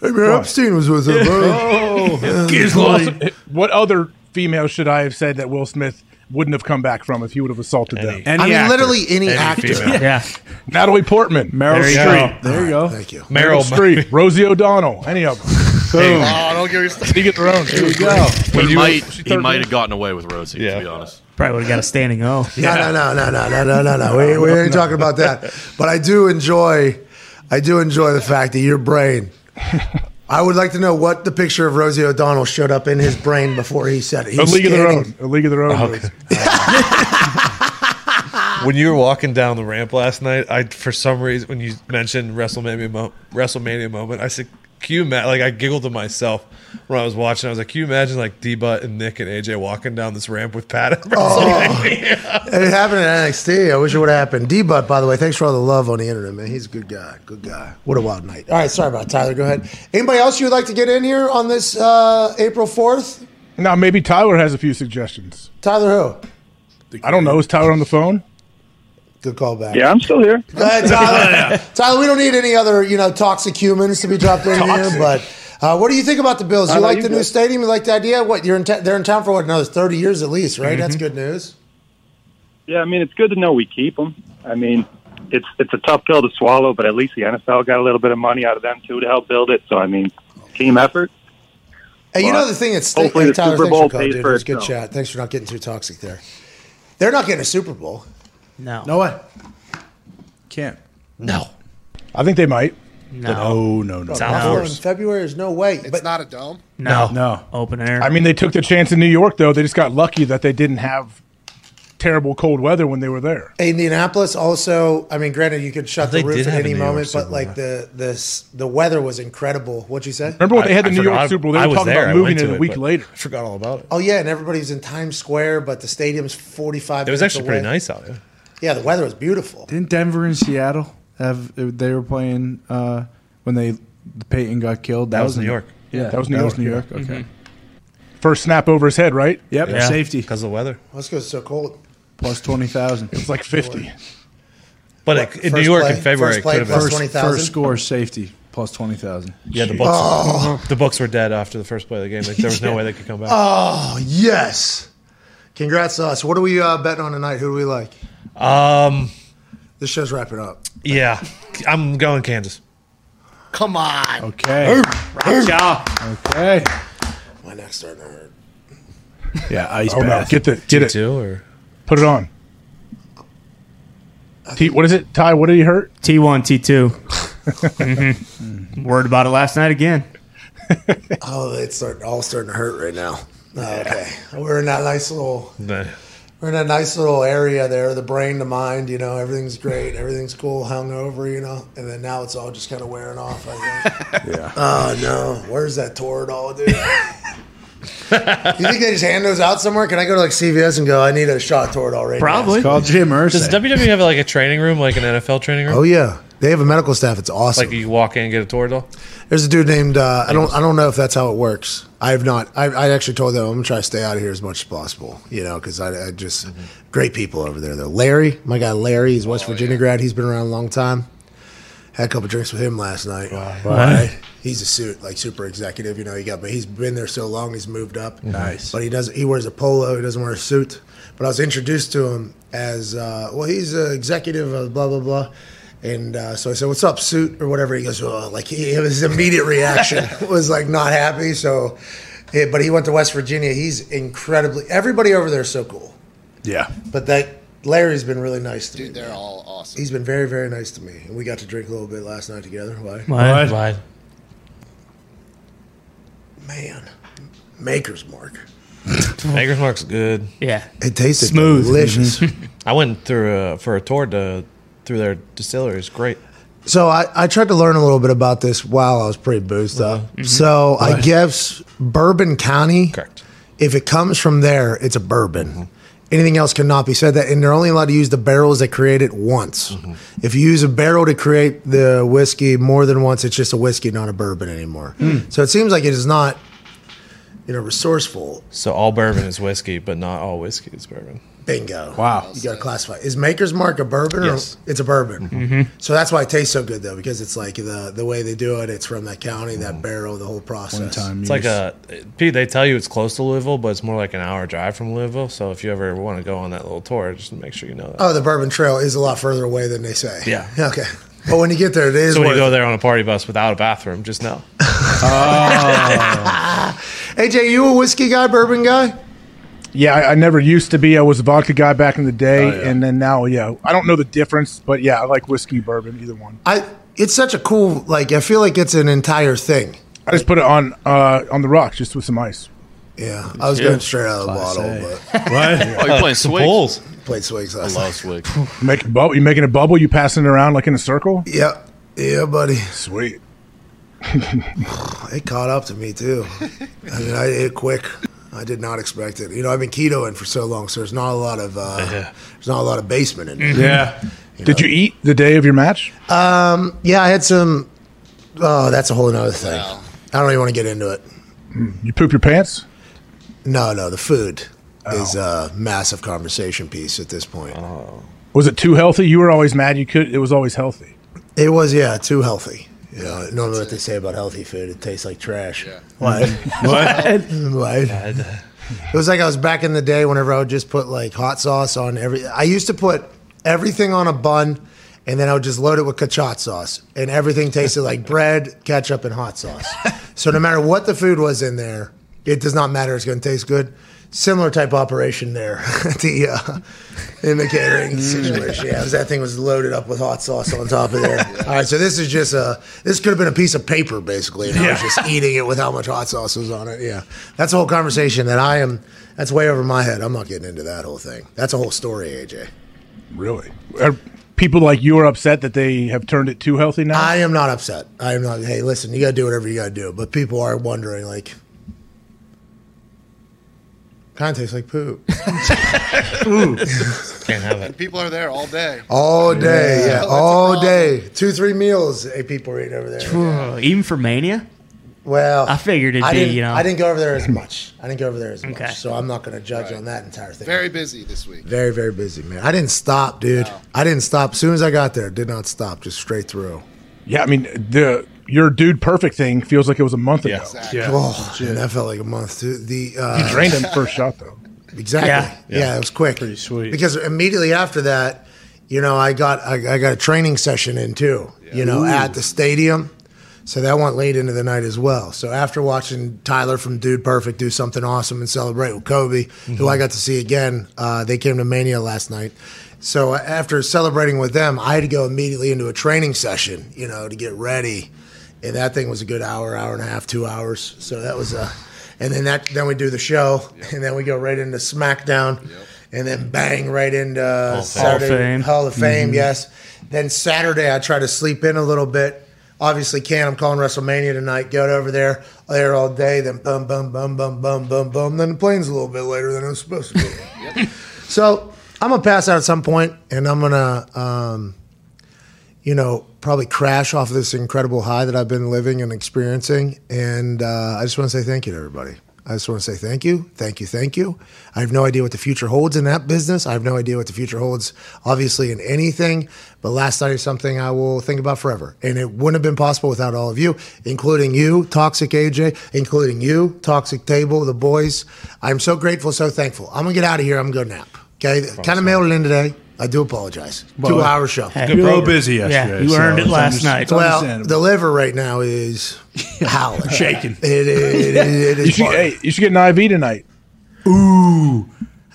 Hey, man, Epstein was with him. bro. Who else- what other female should I have said that Will Smith wouldn't have come back from if he would have assaulted any, them? Any I mean, actor. literally any, any actor. Yeah. Natalie Portman, Meryl Streep. There you go. Thank you. Meryl, Meryl Streep, Rosie O'Donnell, any of them. Boom. Oh, don't give stuff. You get their. Here we go. He, he might, he might have gotten away with Rosie, yeah. to be honest. Probably would have got a standing O. Yeah. No, no, no, no, no, no, no, no. We, we ain't talking about that. But I do enjoy, I do enjoy the fact that your brain I would like to know what the picture of Rosie O'Donnell showed up in his brain before he said it. He A was League of their scanning- own. A League of their own. Okay. when you were walking down the ramp last night, I for some reason when you mentioned WrestleMania mo- WrestleMania moment, I said, "Can you imagine?" Like I giggled to myself when I was watching. I was like, "Can you imagine like D Butt and Nick and AJ walking down this ramp with Pat?" At WrestleMania? It happened at NXT. I wish it would have happened. D Butt, by the way, thanks for all the love on the internet, man. He's a good guy. Good guy. What a wild night. All right, sorry about it, Tyler. Go ahead. Anybody else you would like to get in here on this uh, April 4th? Now maybe Tyler has a few suggestions. Tyler who? I don't know. Is Tyler on the phone? Good call back. Yeah, I'm still here. Go ahead, Tyler. Tyler, we don't need any other, you know, toxic humans to be dropped in here. But uh, what do you think about the Bills? You know like you the new stadium? You like the idea? What you're in? ta- they're in town for what? Another thirty years at least, right? That's good news. Yeah, I mean it's good to know we keep them. I mean, it's it's a tough pill to swallow, but at least the NFL got a little bit of money out of them too to help build it. So I mean, team effort. Hey, you know the thing that's hopefully hey, the Tyler, Super thanks for Bowl calling, pays dude. for It good itself. chat. Thanks for not getting too toxic there. They're not getting a Super Bowl. No. No way. Can't. no. I think they might. Oh, no, no, no. Buffalo in February is no way. It's But not a dome. No. No. Open air. I mean, they took the chance in New York, though. They just got lucky that they didn't have terrible cold weather when they were there. Indianapolis also. I mean, granted, you could shut They the roof at any moment, but like the the the weather was incredible. What'd you say? Remember when they had the I New York Super Bowl? They I were was talking there. I about moving it a week later. I forgot all about it. Oh yeah, and everybody was in Times Square, but the stadium's forty five. It was actually pretty nice out there. Yeah, the weather was beautiful. Didn't Denver and Seattle have? They were playing uh, when they Peyton got killed. That was in- New York. Yeah, That was New York, New. York. Okay. First snap over his head, right? Yep. Yeah. Safety because of the weather. Let's go. It's so cold. plus twenty thousand. It's like 50. But What, it, in New York play? in February, First it play could have been. First, 20,000? first score safety plus twenty thousand. Yeah, the books. The books were dead after the first play of the game. Like, there was no way they could come back. Oh yes! Congrats to us. What are we uh, betting on tonight? Who do we like? Um, This show's wrapping up. yeah, I'm going Kansas. Come on. Okay. Ciao. Okay. My neck's starting to hurt. Yeah, ice Oh, no. bath. Get, the, get it. Two or Put it on. T, what is it? Ty, what did he hurt? T1, T2. Mm-hmm. Worried about it last night again. Oh, it's starting, all starting to hurt right now. Oh, okay, we're in that nice little. Nah. We're in a nice little area there, the brain, the mind, you know, everything's great, everything's cool, hung over, you know, and then now it's all just kind of wearing off, I think. Yeah. oh, no. Where's that Toradol, dude? you think they just hand those out somewhere? Can I go to like CVS and go, I need a shot of Toradol right Probably. Call Jim Does Irsay. WWE have like a training room, like an NFL training room? Oh, yeah. They have a medical staff. It's awesome. Like you walk in and get a Toradol? There's a dude named, uh, I don't I don't know if that's how it works. I have not. I, I actually told them I'm going to try to stay out of here as much as possible, you know, because I, I just, great people over there, though. Larry, my guy Larry, he's West Virginia grad. He's been around a long time. Had a couple drinks with him last night. Wow. Right. He's a suit, like super executive. You know, he got, but he's been there so long, he's moved up. Nice. But he does. He wears a polo. He doesn't wear a suit. But I was introduced to him as uh, well. He's an executive of blah blah blah. And uh, so I said, "What's up, suit?" or whatever. He goes, "Oh, like he, his immediate reaction was like not happy." So, yeah, but he went to West Virginia. He's incredibly. Everybody over there is so cool. Yeah. But that Larry's been really nice to me. Dude, they're all awesome. He's been very, very nice to me, and we got to drink a little bit last night together. Why? Why? Why? Man, Maker's Mark. Maker's Mark's good. Yeah. It tasted Smooth. delicious. I went through uh, for a tour to through their distillery. It's great. So I, I tried to learn a little bit about this while I was pretty boozed up. Mm-hmm. So I guess Bourbon County, Correct. if it comes from there, it's a bourbon. Mm-hmm. Anything else cannot be said that, and they're only allowed to use the barrels that create it once. Mm-hmm. If you use a barrel to create the whiskey more than once, it's just a whiskey, not a bourbon anymore. So it seems like it is not, you know, resourceful. So all bourbon is whiskey, but not all whiskey is bourbon. Bingo. Wow. You got to classify. Is Maker's Mark a bourbon? Yes. Or it's a bourbon. Mm-hmm. So that's why it tastes so good, though, because it's like the the way they do it. It's from that county, that barrel, the whole process. One time. It's like a Pete. They tell you it's close to Louisville, but it's more like an hour drive from Louisville. So if you ever want to go on that little tour, just make sure you know that. Oh, the Bourbon Trail is a lot further away than they say. Yeah. Okay. But when you get there, it is. so when you go there on a party bus without a bathroom, just know. AJ, you a whiskey guy, bourbon guy? Yeah, I, I never used to be. I was a vodka guy back in the day, Oh, and then now, yeah, I don't know the difference, but yeah, I like whiskey, bourbon, either one. I. It's such a cool. Like I feel like it's an entire thing. I just put it on uh, on the rocks just with some ice. Yeah, I was Yeah. going straight out of the Class bottle, A. but What? Oh, you're playing Some Swigs? pulls. played swigs I love swigs. Swig. Make a bubble. You making a bubble? You passing it around like in a circle? Yeah, yeah, buddy. Sweet. It caught up to me too. I mean, I ate quick. I did not expect it. You know, I've been ketoing for so long, so there's not a lot of uh, there's not a lot of basement in there. Yeah. Did you eat the day of your match? Um, yeah, I had some. Oh, that's a whole other thing. I don't even want to get into it. You poop your pants? No, no, the food is a massive conversation piece at this point. Was it too healthy? You were always mad. You could. It was always healthy. It was, yeah, too healthy. You know, normally what they say about healthy food, it tastes like trash. What? What? what? It was like I was back in the day whenever I would just put like hot sauce on every. I used to put everything on a bun, and then I would just load it with kachat sauce, and everything tasted like bread, ketchup, and hot sauce. So no matter what the food was in there, it does not matter. It's going to taste good. Similar type operation there, the uh, in the catering situation. Yeah, that thing was loaded up with hot sauce on top of there. All right, so this is just a. This could have been a piece of paper basically, and I was just eating it with how much hot sauce was on it. Yeah, that's a whole conversation that I am. That's way over my head. I'm not getting into that whole thing. That's a whole story, AJ. Really? Are people like you are upset that they have turned it too healthy now? I am not upset. I am not. Hey, listen, you got to do whatever you got to do. But people are wondering, like, kind of tastes like poop. Can't have it. People are there all day. All day, yeah, That's all day. Two, three meals. Hey, people are eating over there. Whoa, Even for Mania? Well, I figured it'd I be, didn't, you know. I didn't go over there as much. I didn't go over there as Okay. much, so I'm not going to judge on that entire thing. Very busy this week. very, very busy, man. I didn't stop, dude. I didn't stop. As soon as I got there, did not stop. Just straight through. yeah, I mean the your dude perfect thing feels like it was a month ago. Exactly. Oh, man, that felt like a month. Too. The uh, You drained him first shot though. Exactly. Yeah. Yeah. it was quick. Pretty sweet. Because immediately after that, you know, I got I, I got a training session in too. You know, at the stadium. So that went late into the night as well. So after watching Tyler from Dude Perfect do something awesome and celebrate with Coby, who I got to see again, uh, they came to Mania last night. So after celebrating with them, I had to go immediately into a training session, you know, to get ready. And that thing was a good hour, hour and a half, two hours. So that was a, and then that, then we do the show, and then we go right into SmackDown, and then bang right into uh, Saturday Fame. Hall of Fame. Yes. Then Saturday, I try to sleep in a little bit. Obviously, can't. I'm calling WrestleMania tonight. Go over there, there all day. Then boom, boom, boom, boom, boom, boom, boom. Then the plane's a little bit later than it was supposed to be. So I'm gonna pass out at some point, and I'm gonna, um, you know, probably crash off of this incredible high that I've been living and experiencing. And uh, I just want to say thank you to everybody. I just want to say thank you, thank you, thank you. I have no idea what the future holds in that business. I have no idea what the future holds, obviously, in anything. But last night is something I will think about forever. And it wouldn't have been possible without all of you, including you, Toxic AJ, including you, Toxic Table, the boys. I'm so grateful, so thankful. I'm going to get out of here. I'm going to go nap. Okay? Kind of mailed it in today. I do apologize. Well, Two hour show. Hey, You're a little busy yesterday, you so earned it last underst- night. Well, the liver right now is howling, Shaking. It, it, it, it is. You should, hey, you should get an IV tonight. Ooh.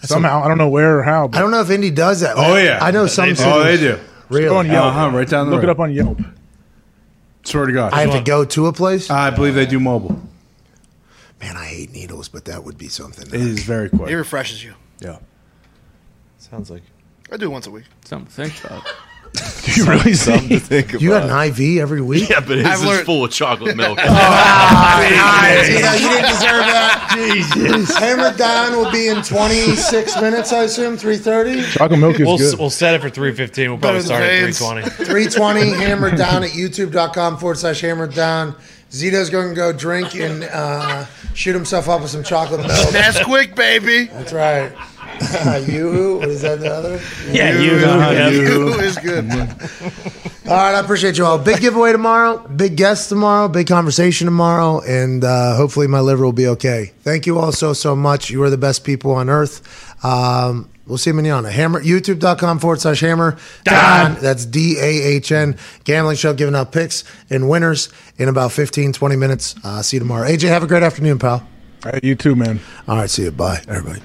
Somehow, I don't know where or how. But I don't know if Indy does that. Oh, yeah. I know some. They do. cities- Oh, they do. Really? Go on Yelp. Uh-huh, right down the Look road. it up on Yelp. Swear to God. I have to go to a place. I believe they do mobile. Man, I hate needles, but that would be something. It is very quick. It refreshes you. Yeah. Sounds like I do it once a week. Something to think about. Do you really Something to think about? You got an IV every week? Yeah, but his I've is learned- full of chocolate milk. nice. You, know, you didn't deserve that. Jesus. Hammered down will be in 26 minutes, I assume. 3:30. Chocolate milk is we'll, good. we'll set it for three fifteen. We'll probably Better start than at Vans. three twenty. 320 hammered down at youtube.com forward slash hammered down. Zito's going to go drink and uh, shoot himself up with some chocolate milk. That's quick, baby. That's right. you, what is that the other? Yeah, you. yeah. You is good. All right, I appreciate you all. Big giveaway tomorrow, big guest tomorrow, big conversation tomorrow, and uh, hopefully my liver will be okay. Thank you all so, so much. You are the best people on earth. Um, we'll see you manana. Hammer, youtube.com forward slash hammer. Don. That's D A H N. Gambling show giving out picks and winners in about 15, 20 minutes. Uh, see you tomorrow. AJ, have a great afternoon, pal. All right, you too, man. All right, see you. Bye, everybody.